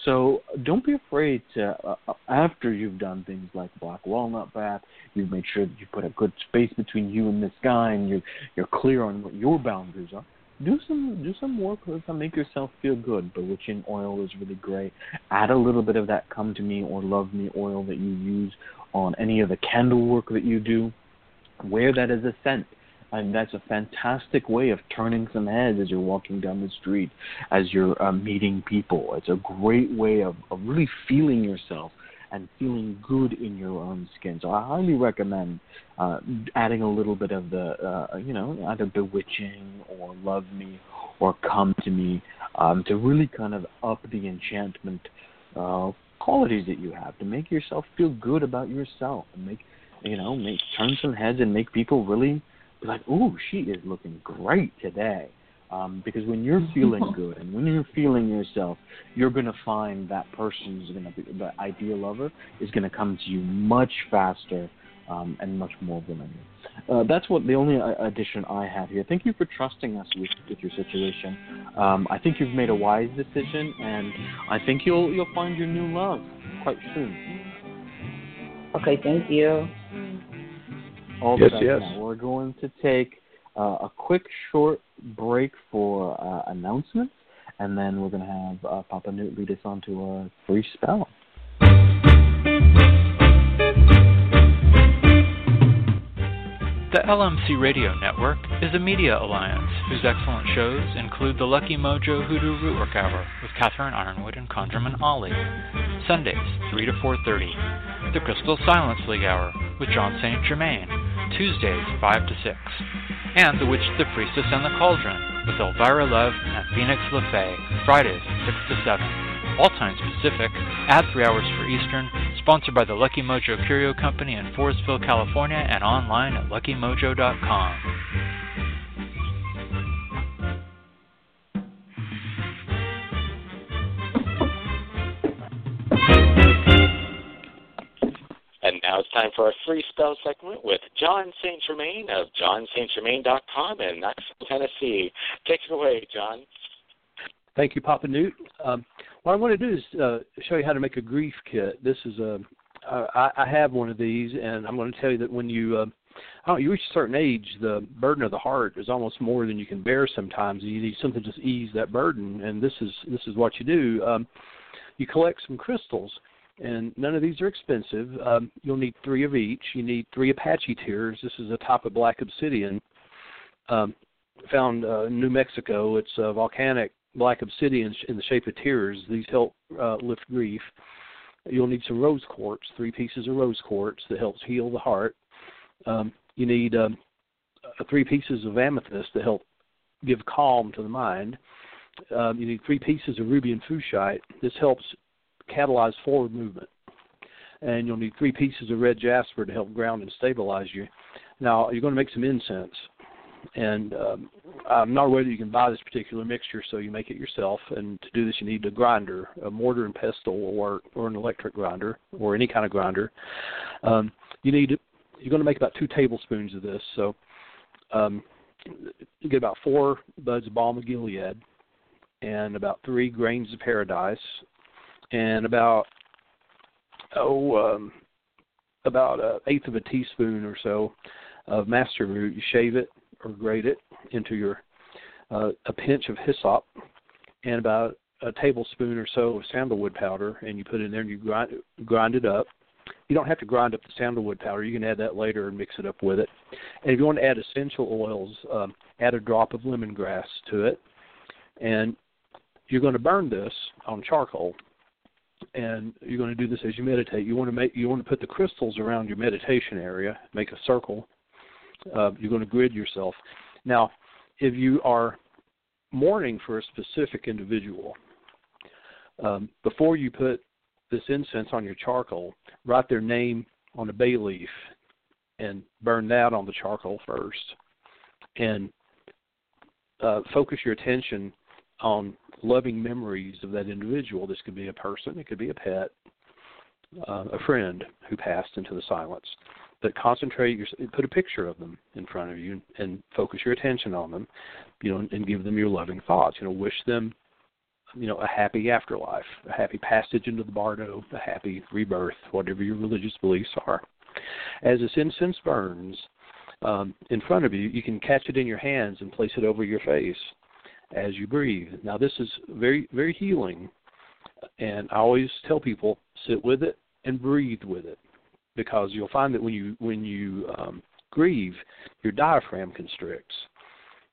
B: So don't be afraid to, uh, uh, after you've done things like black walnut bath, you've made sure that you put a good space between you and this guy, and you're you're clear on what your boundaries are. Do some do some work to make yourself feel good. Bewitching oil is really great. Add a little bit of that come to me or love me oil that you use on any of the candle work that you do. Wear that as a scent and that's a fantastic way of turning some heads as you're walking down the street, as you're uh, meeting people. It's a great way of, of really feeling yourself and feeling good in your own skin. So I highly recommend uh, adding a little bit of the, uh, you know, either bewitching or love me or come to me um, to really kind of up the enchantment uh, qualities that you have to make yourself feel good about yourself and make, you know, make turn some heads and make people really be like, "Ooh, she is looking great today." Um, because when you're feeling good and when you're feeling yourself, you're gonna find that person is gonna be the ideal lover is gonna come to you much faster um, and much more willingly. Uh, that's what the only uh, addition I have here. Thank you for trusting us with, with your situation. Um, I think you've made a wise decision, and I think you'll you'll find your new love quite soon.
E: Okay, thank you.
B: All
C: Yes,
B: the best
C: yes.
B: now. We're going to take uh, a quick short break for uh, announcements, and then we're going to have uh, Papa Newt lead us on to a free spell.
F: The LMC Radio Network is a media alliance whose excellent shows include the Lucky Mojo Hoodoo Rootwork Hour with Catherine Yronwode and ConjureMan Ali, Sundays 3 to 4.30, the Crystal Silence League Hour with Jon St. Germain, Tuesdays 5 to 6, and The Witch, the Priestess, and the Cauldron with Elvira Love and Phoenix LeFae, Fridays 6 to 7. All times Pacific, add 3 hours for Eastern, Sponsored by the Lucky Mojo Curio Company in Forestville, California, and online at luckymojo.com.
A: time for our free spell segment with Jon St. Germain of johnstgermain.com in Knoxville, Tennessee. Take it away, Jon.
C: Thank you, Papa Newt. Um, what I want to do is uh, show you how to make a grief kit. This is a I, I have one of these, and I'm going to tell you that when you uh, oh, you reach a certain age, the burden of the heart is almost more than you can bear. Sometimes you need something to ease that burden, and this is this is what you do. Um, you collect some crystals and none of these are expensive. Um, you'll need three of each. You need three Apache tears. This is a type of black obsidian um, found uh, in New Mexico. It's a volcanic black obsidian in the shape of tears. These help uh, lift grief. You'll need some rose quartz, three pieces of rose quartz that helps heal the heart. Um, you need um, uh, three pieces of amethyst to help give calm to the mind. Um, you need three pieces of ruby and fuchsite. This helps catalyze forward movement. And you'll need three pieces of red jasper to help ground and stabilize you. Now, you're going to make some incense. And um, I'm not aware that you can buy this particular mixture, so you make it yourself. And to do this, you need a grinder, a mortar and pestle, or or an electric grinder, or any kind of grinder. Um, you need you're going to make about two tablespoons of this. So um, you get about four buds of balm of Gilead, and about three grains of paradise, and about oh um, about an eighth of a teaspoon or so of master root. You shave it or grate it into your uh, a pinch of hyssop and about a tablespoon or so of sandalwood powder, and you put it in there and you grind grind it up. You don't have to grind up the sandalwood powder. You can add that later and mix it up with it. And if you want to add essential oils, um, add a drop of lemongrass to it. And you're going to burn this on charcoal and you're going to do this as you meditate. You want to make you want to put the crystals around your meditation area, make a circle. Uh, you're going to grid yourself. Now, if you are mourning for a specific individual, um, before you put this incense on your charcoal, write their name on a bay leaf and burn that on the charcoal first, and uh, focus your attention on loving memories of that individual. This could be a person, it could be a pet, uh, a friend who passed into the silence. But concentrate your, put a picture of them in front of you and focus your attention on them, you know, and give them your loving thoughts. You know, wish them, you know, a happy afterlife, a happy passage into the bardo, a happy rebirth, whatever your religious beliefs are. As this incense burns um, in front of you, you can catch it in your hands and place it over your face as you breathe. Now, this is very, very healing. And I always tell people sit with it and breathe with it because you'll find that when you when you um, grieve, your diaphragm constricts,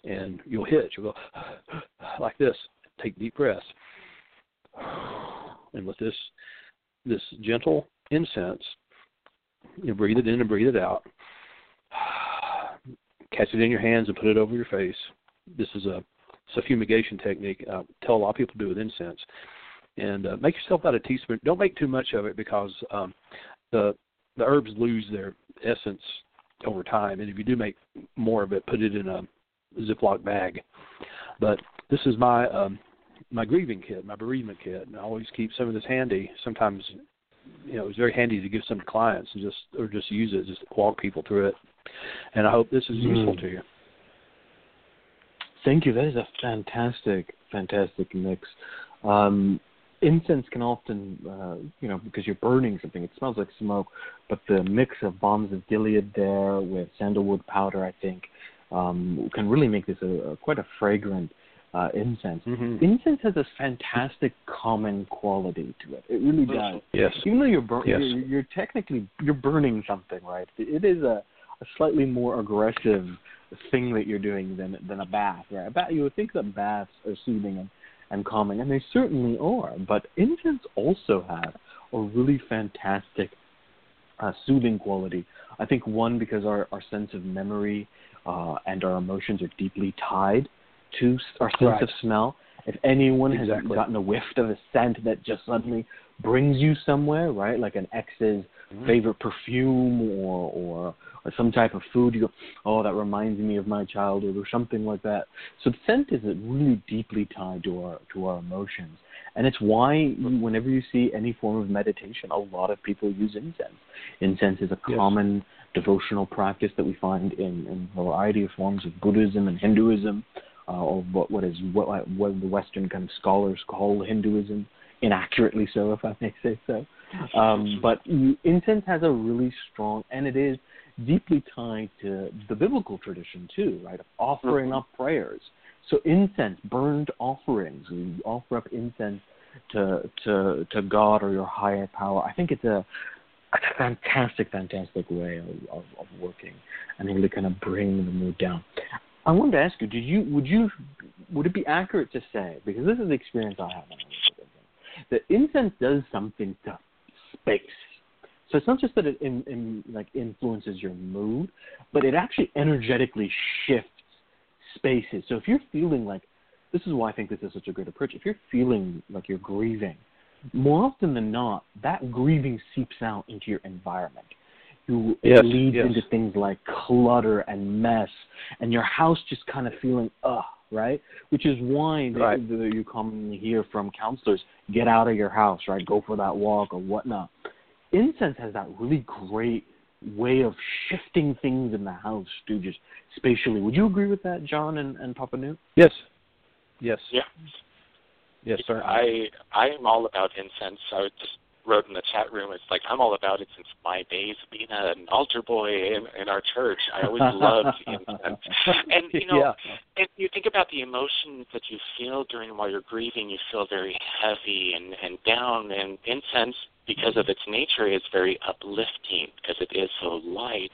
C: and you'll hit. You'll go like this. Take deep breaths, and with this this gentle incense, you breathe it in and breathe it out. Catch it in your hands and put it over your face. This is a it's a fumigation technique. Uh, tell a lot of people to do with incense. And uh, make yourself about a teaspoon. Don't make too much of it because um, the the herbs lose their essence over time. And if you do make more of it, put it in a Ziploc bag. But this is my um, my grieving kit, my bereavement kit, and I always keep some of this handy. Sometimes, you know, it's very handy to give some to clients and just or just use it, just walk people through it. And I hope this is mm. useful to you.
B: Thank you. That is a fantastic, fantastic mix. Um, incense can often, uh, you know, because you're burning something, it smells like smoke. But the mix of balms of Gilead there with sandalwood powder, I think, um, can really make this a, a quite a fragrant uh, incense.
C: Mm-hmm.
B: Incense has this fantastic common quality to it. It really does.
C: Yes.
B: Even though you're, bur-
C: yes.
B: you're, you're technically you're burning something, right? It is a, a slightly more aggressive thing that you're doing than than a bath, right? A bath, you would think that baths are soothing and, and calming, and they certainly are. But incense also have a really fantastic uh, soothing quality. I think one because our our sense of memory uh, and our emotions are deeply tied to our sense
C: right.
B: of smell, If anyone has gotten a whiff of a scent that just suddenly brings you somewhere, right? Like an ex's
C: Mm-hmm.
B: favorite perfume or or or some type of food, you go, oh, that reminds me of my childhood or something like that. So scent is really deeply tied to our to our emotions, and it's why whenever you see any form of meditation, a lot of people use incense. Incense is a
C: Yes.
B: common devotional practice that we find in, in a variety of forms of Buddhism and Hinduism, uh, or what what is what, what the Western kind of scholars call Hinduism, inaccurately so, if I may say so. Um, but incense has a really strong, and it is deeply tied to the biblical tradition too, right? Of offering mm-hmm. up prayers. So incense, burned offerings, you offer up incense to to to God or your higher power. I think it's a a fantastic, fantastic way of, of, of working and really kind of bring the mood down. I wanted to ask you, did you would you would it be accurate to say because this is the experience I have when I work with incense, that incense does something to space. So it's not just that it in, in, like influences your mood, but it actually energetically shifts spaces. So if you're feeling like this is why I think this is such a great approach. If you're feeling like you're grieving, more often than not, that grieving seeps out into your environment. You,
C: Yes,
B: it leads
C: yes.
B: into things like clutter and mess, and your house just kind of feeling ugh, right? Which is why
C: Right.
B: you commonly hear from counselors, get out of your house, right? Go for that walk or whatnot. Incense has that really great way of shifting things in the house to just spatially. Would you agree with that, Jon and, and Papa Newt?
C: Yes. Yes.
A: Yeah.
C: Yes, sir.
A: I I am all about incense. I just wrote in the chat room. It's like I'm all about it since my days of being an altar boy in, in our church. I always loved incense. And you know,
C: yeah.
A: and you think about the emotions that you feel during while you're grieving. You feel very heavy and and down. And incense, because of its nature, is very uplifting because it is so light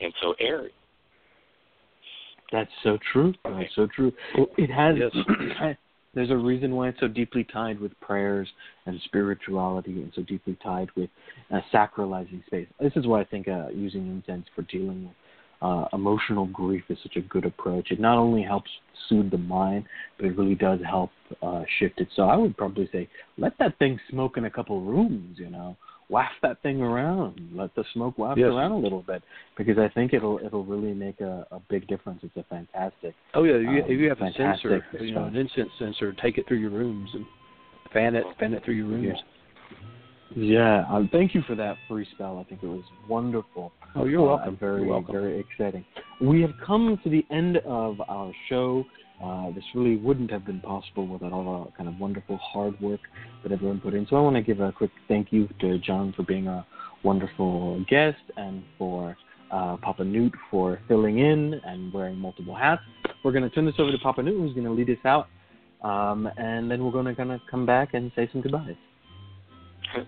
A: and so airy.
B: That's so true. That's so true. It has.
C: Yes.
B: there's a reason why it's so deeply tied with prayers and spirituality, and so deeply tied with uh, sacralizing space. This is why I think uh, using incense for dealing with uh, emotional grief is such a good approach. It not only helps soothe the mind, but it really does help uh, shift it. So I would probably say, let that thing smoke in a couple rooms. You know, waft that thing around. Let the smoke waft
C: Yes.
B: around a little bit because I think it'll it'll really make a, a big difference. It's a fantastic.
C: Oh yeah, you,
B: Um,
C: if you have a sensor,
B: fantastic
C: you know, an incense sensor, take it through your rooms and fan it, fan it through your rooms.
B: Yeah. Yeah, um, thank you for that free spell. I think it was wonderful.
C: Oh, you're
B: Uh,
C: welcome.
B: and very,
C: you're welcome.
B: very exciting. We have come to the end of our show. Uh, this really wouldn't have been possible without all the kind of wonderful hard work that everyone put in. So I want to give a quick thank you to Jon for being a wonderful guest and for uh, Papa Newt for filling in and wearing multiple hats. We're going to turn this over to Papa Newt, who's going to lead us out, um, and then we're going to kind of come back and say some goodbyes.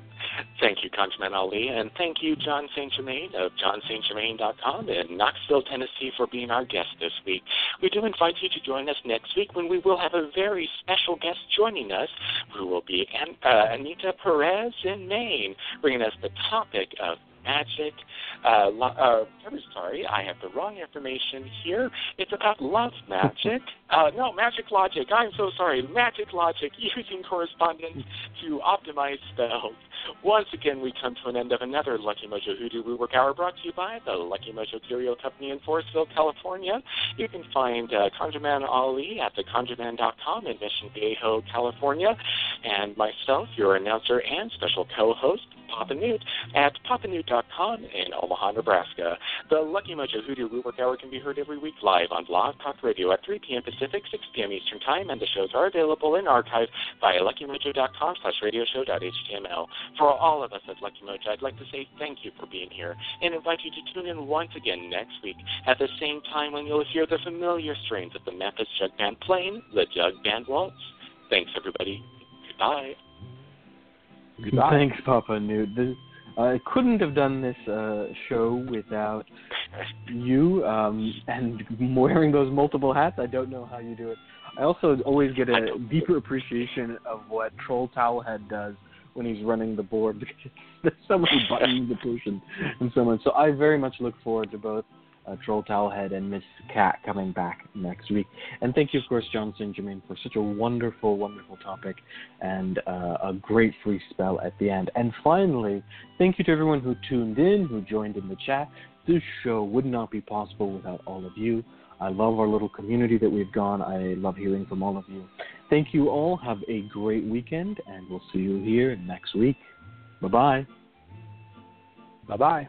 A: Thank you, ConjureMan Ali, and thank you, Jon St. Germain of johnstgermain.com in Knoxville, Tennessee, for being our guest this week. We do invite you to join us next week when we will have a very special guest joining us, who will be An- uh, Anita Perez in Maine, bringing us the topic of magic. Uh, lo- uh, I'm sorry, I have the wrong information here. It's about love magic. Uh, no, magic logic. I'm so sorry. Magic logic using correspondence to optimize spells. Once again, we come to an end of another Lucky Mojo Hoodoo Rootwork Hour brought to you by the Lucky Mojo Curio Company in Forestville, California. You can find uh, ConjureMan Ali at theconjureman.com in Mission Viejo, California, and myself, your announcer and special co-host, Papa Newt, at papanewt.com in Omaha, Nebraska. The Lucky Mojo Hoodoo Rootwork Hour can be heard every week live on Blog Talk Radio at 3 p.m. Pacific, 6 p.m. Eastern Time, and the shows are available in archive via luckymojo.com slash radioshow.html. For all of us at Lucky Mojo, I'd like to say thank you for being here and invite you to tune in once again next week at the same time when you'll hear the familiar strains of the Memphis Jug Band playing the Jug Band Waltz. Thanks, everybody. Goodbye.
C: Goodbye.
B: Thanks, Papa Newt. This, I couldn't have done this uh, show without you um, and wearing those multiple hats. I don't know how you do it. I also always get a deeper appreciation of what Troll Towelhead does when he's running the board because there's so many buttons to push and, and so on. So I very much look forward to both uh, Troll Towelhead and Miss Cat coming back next week. And thank you, of course, Johnson St. Germain, for such a wonderful, wonderful topic and uh, a great free spell at the end. And finally, thank you to everyone who tuned in, who joined in the chat. This show would not be possible without all of you. I love our little community that we've gone. I love hearing from all of you. Thank you all. Have a great weekend, and we'll see you here next week. Bye bye.
C: Bye bye.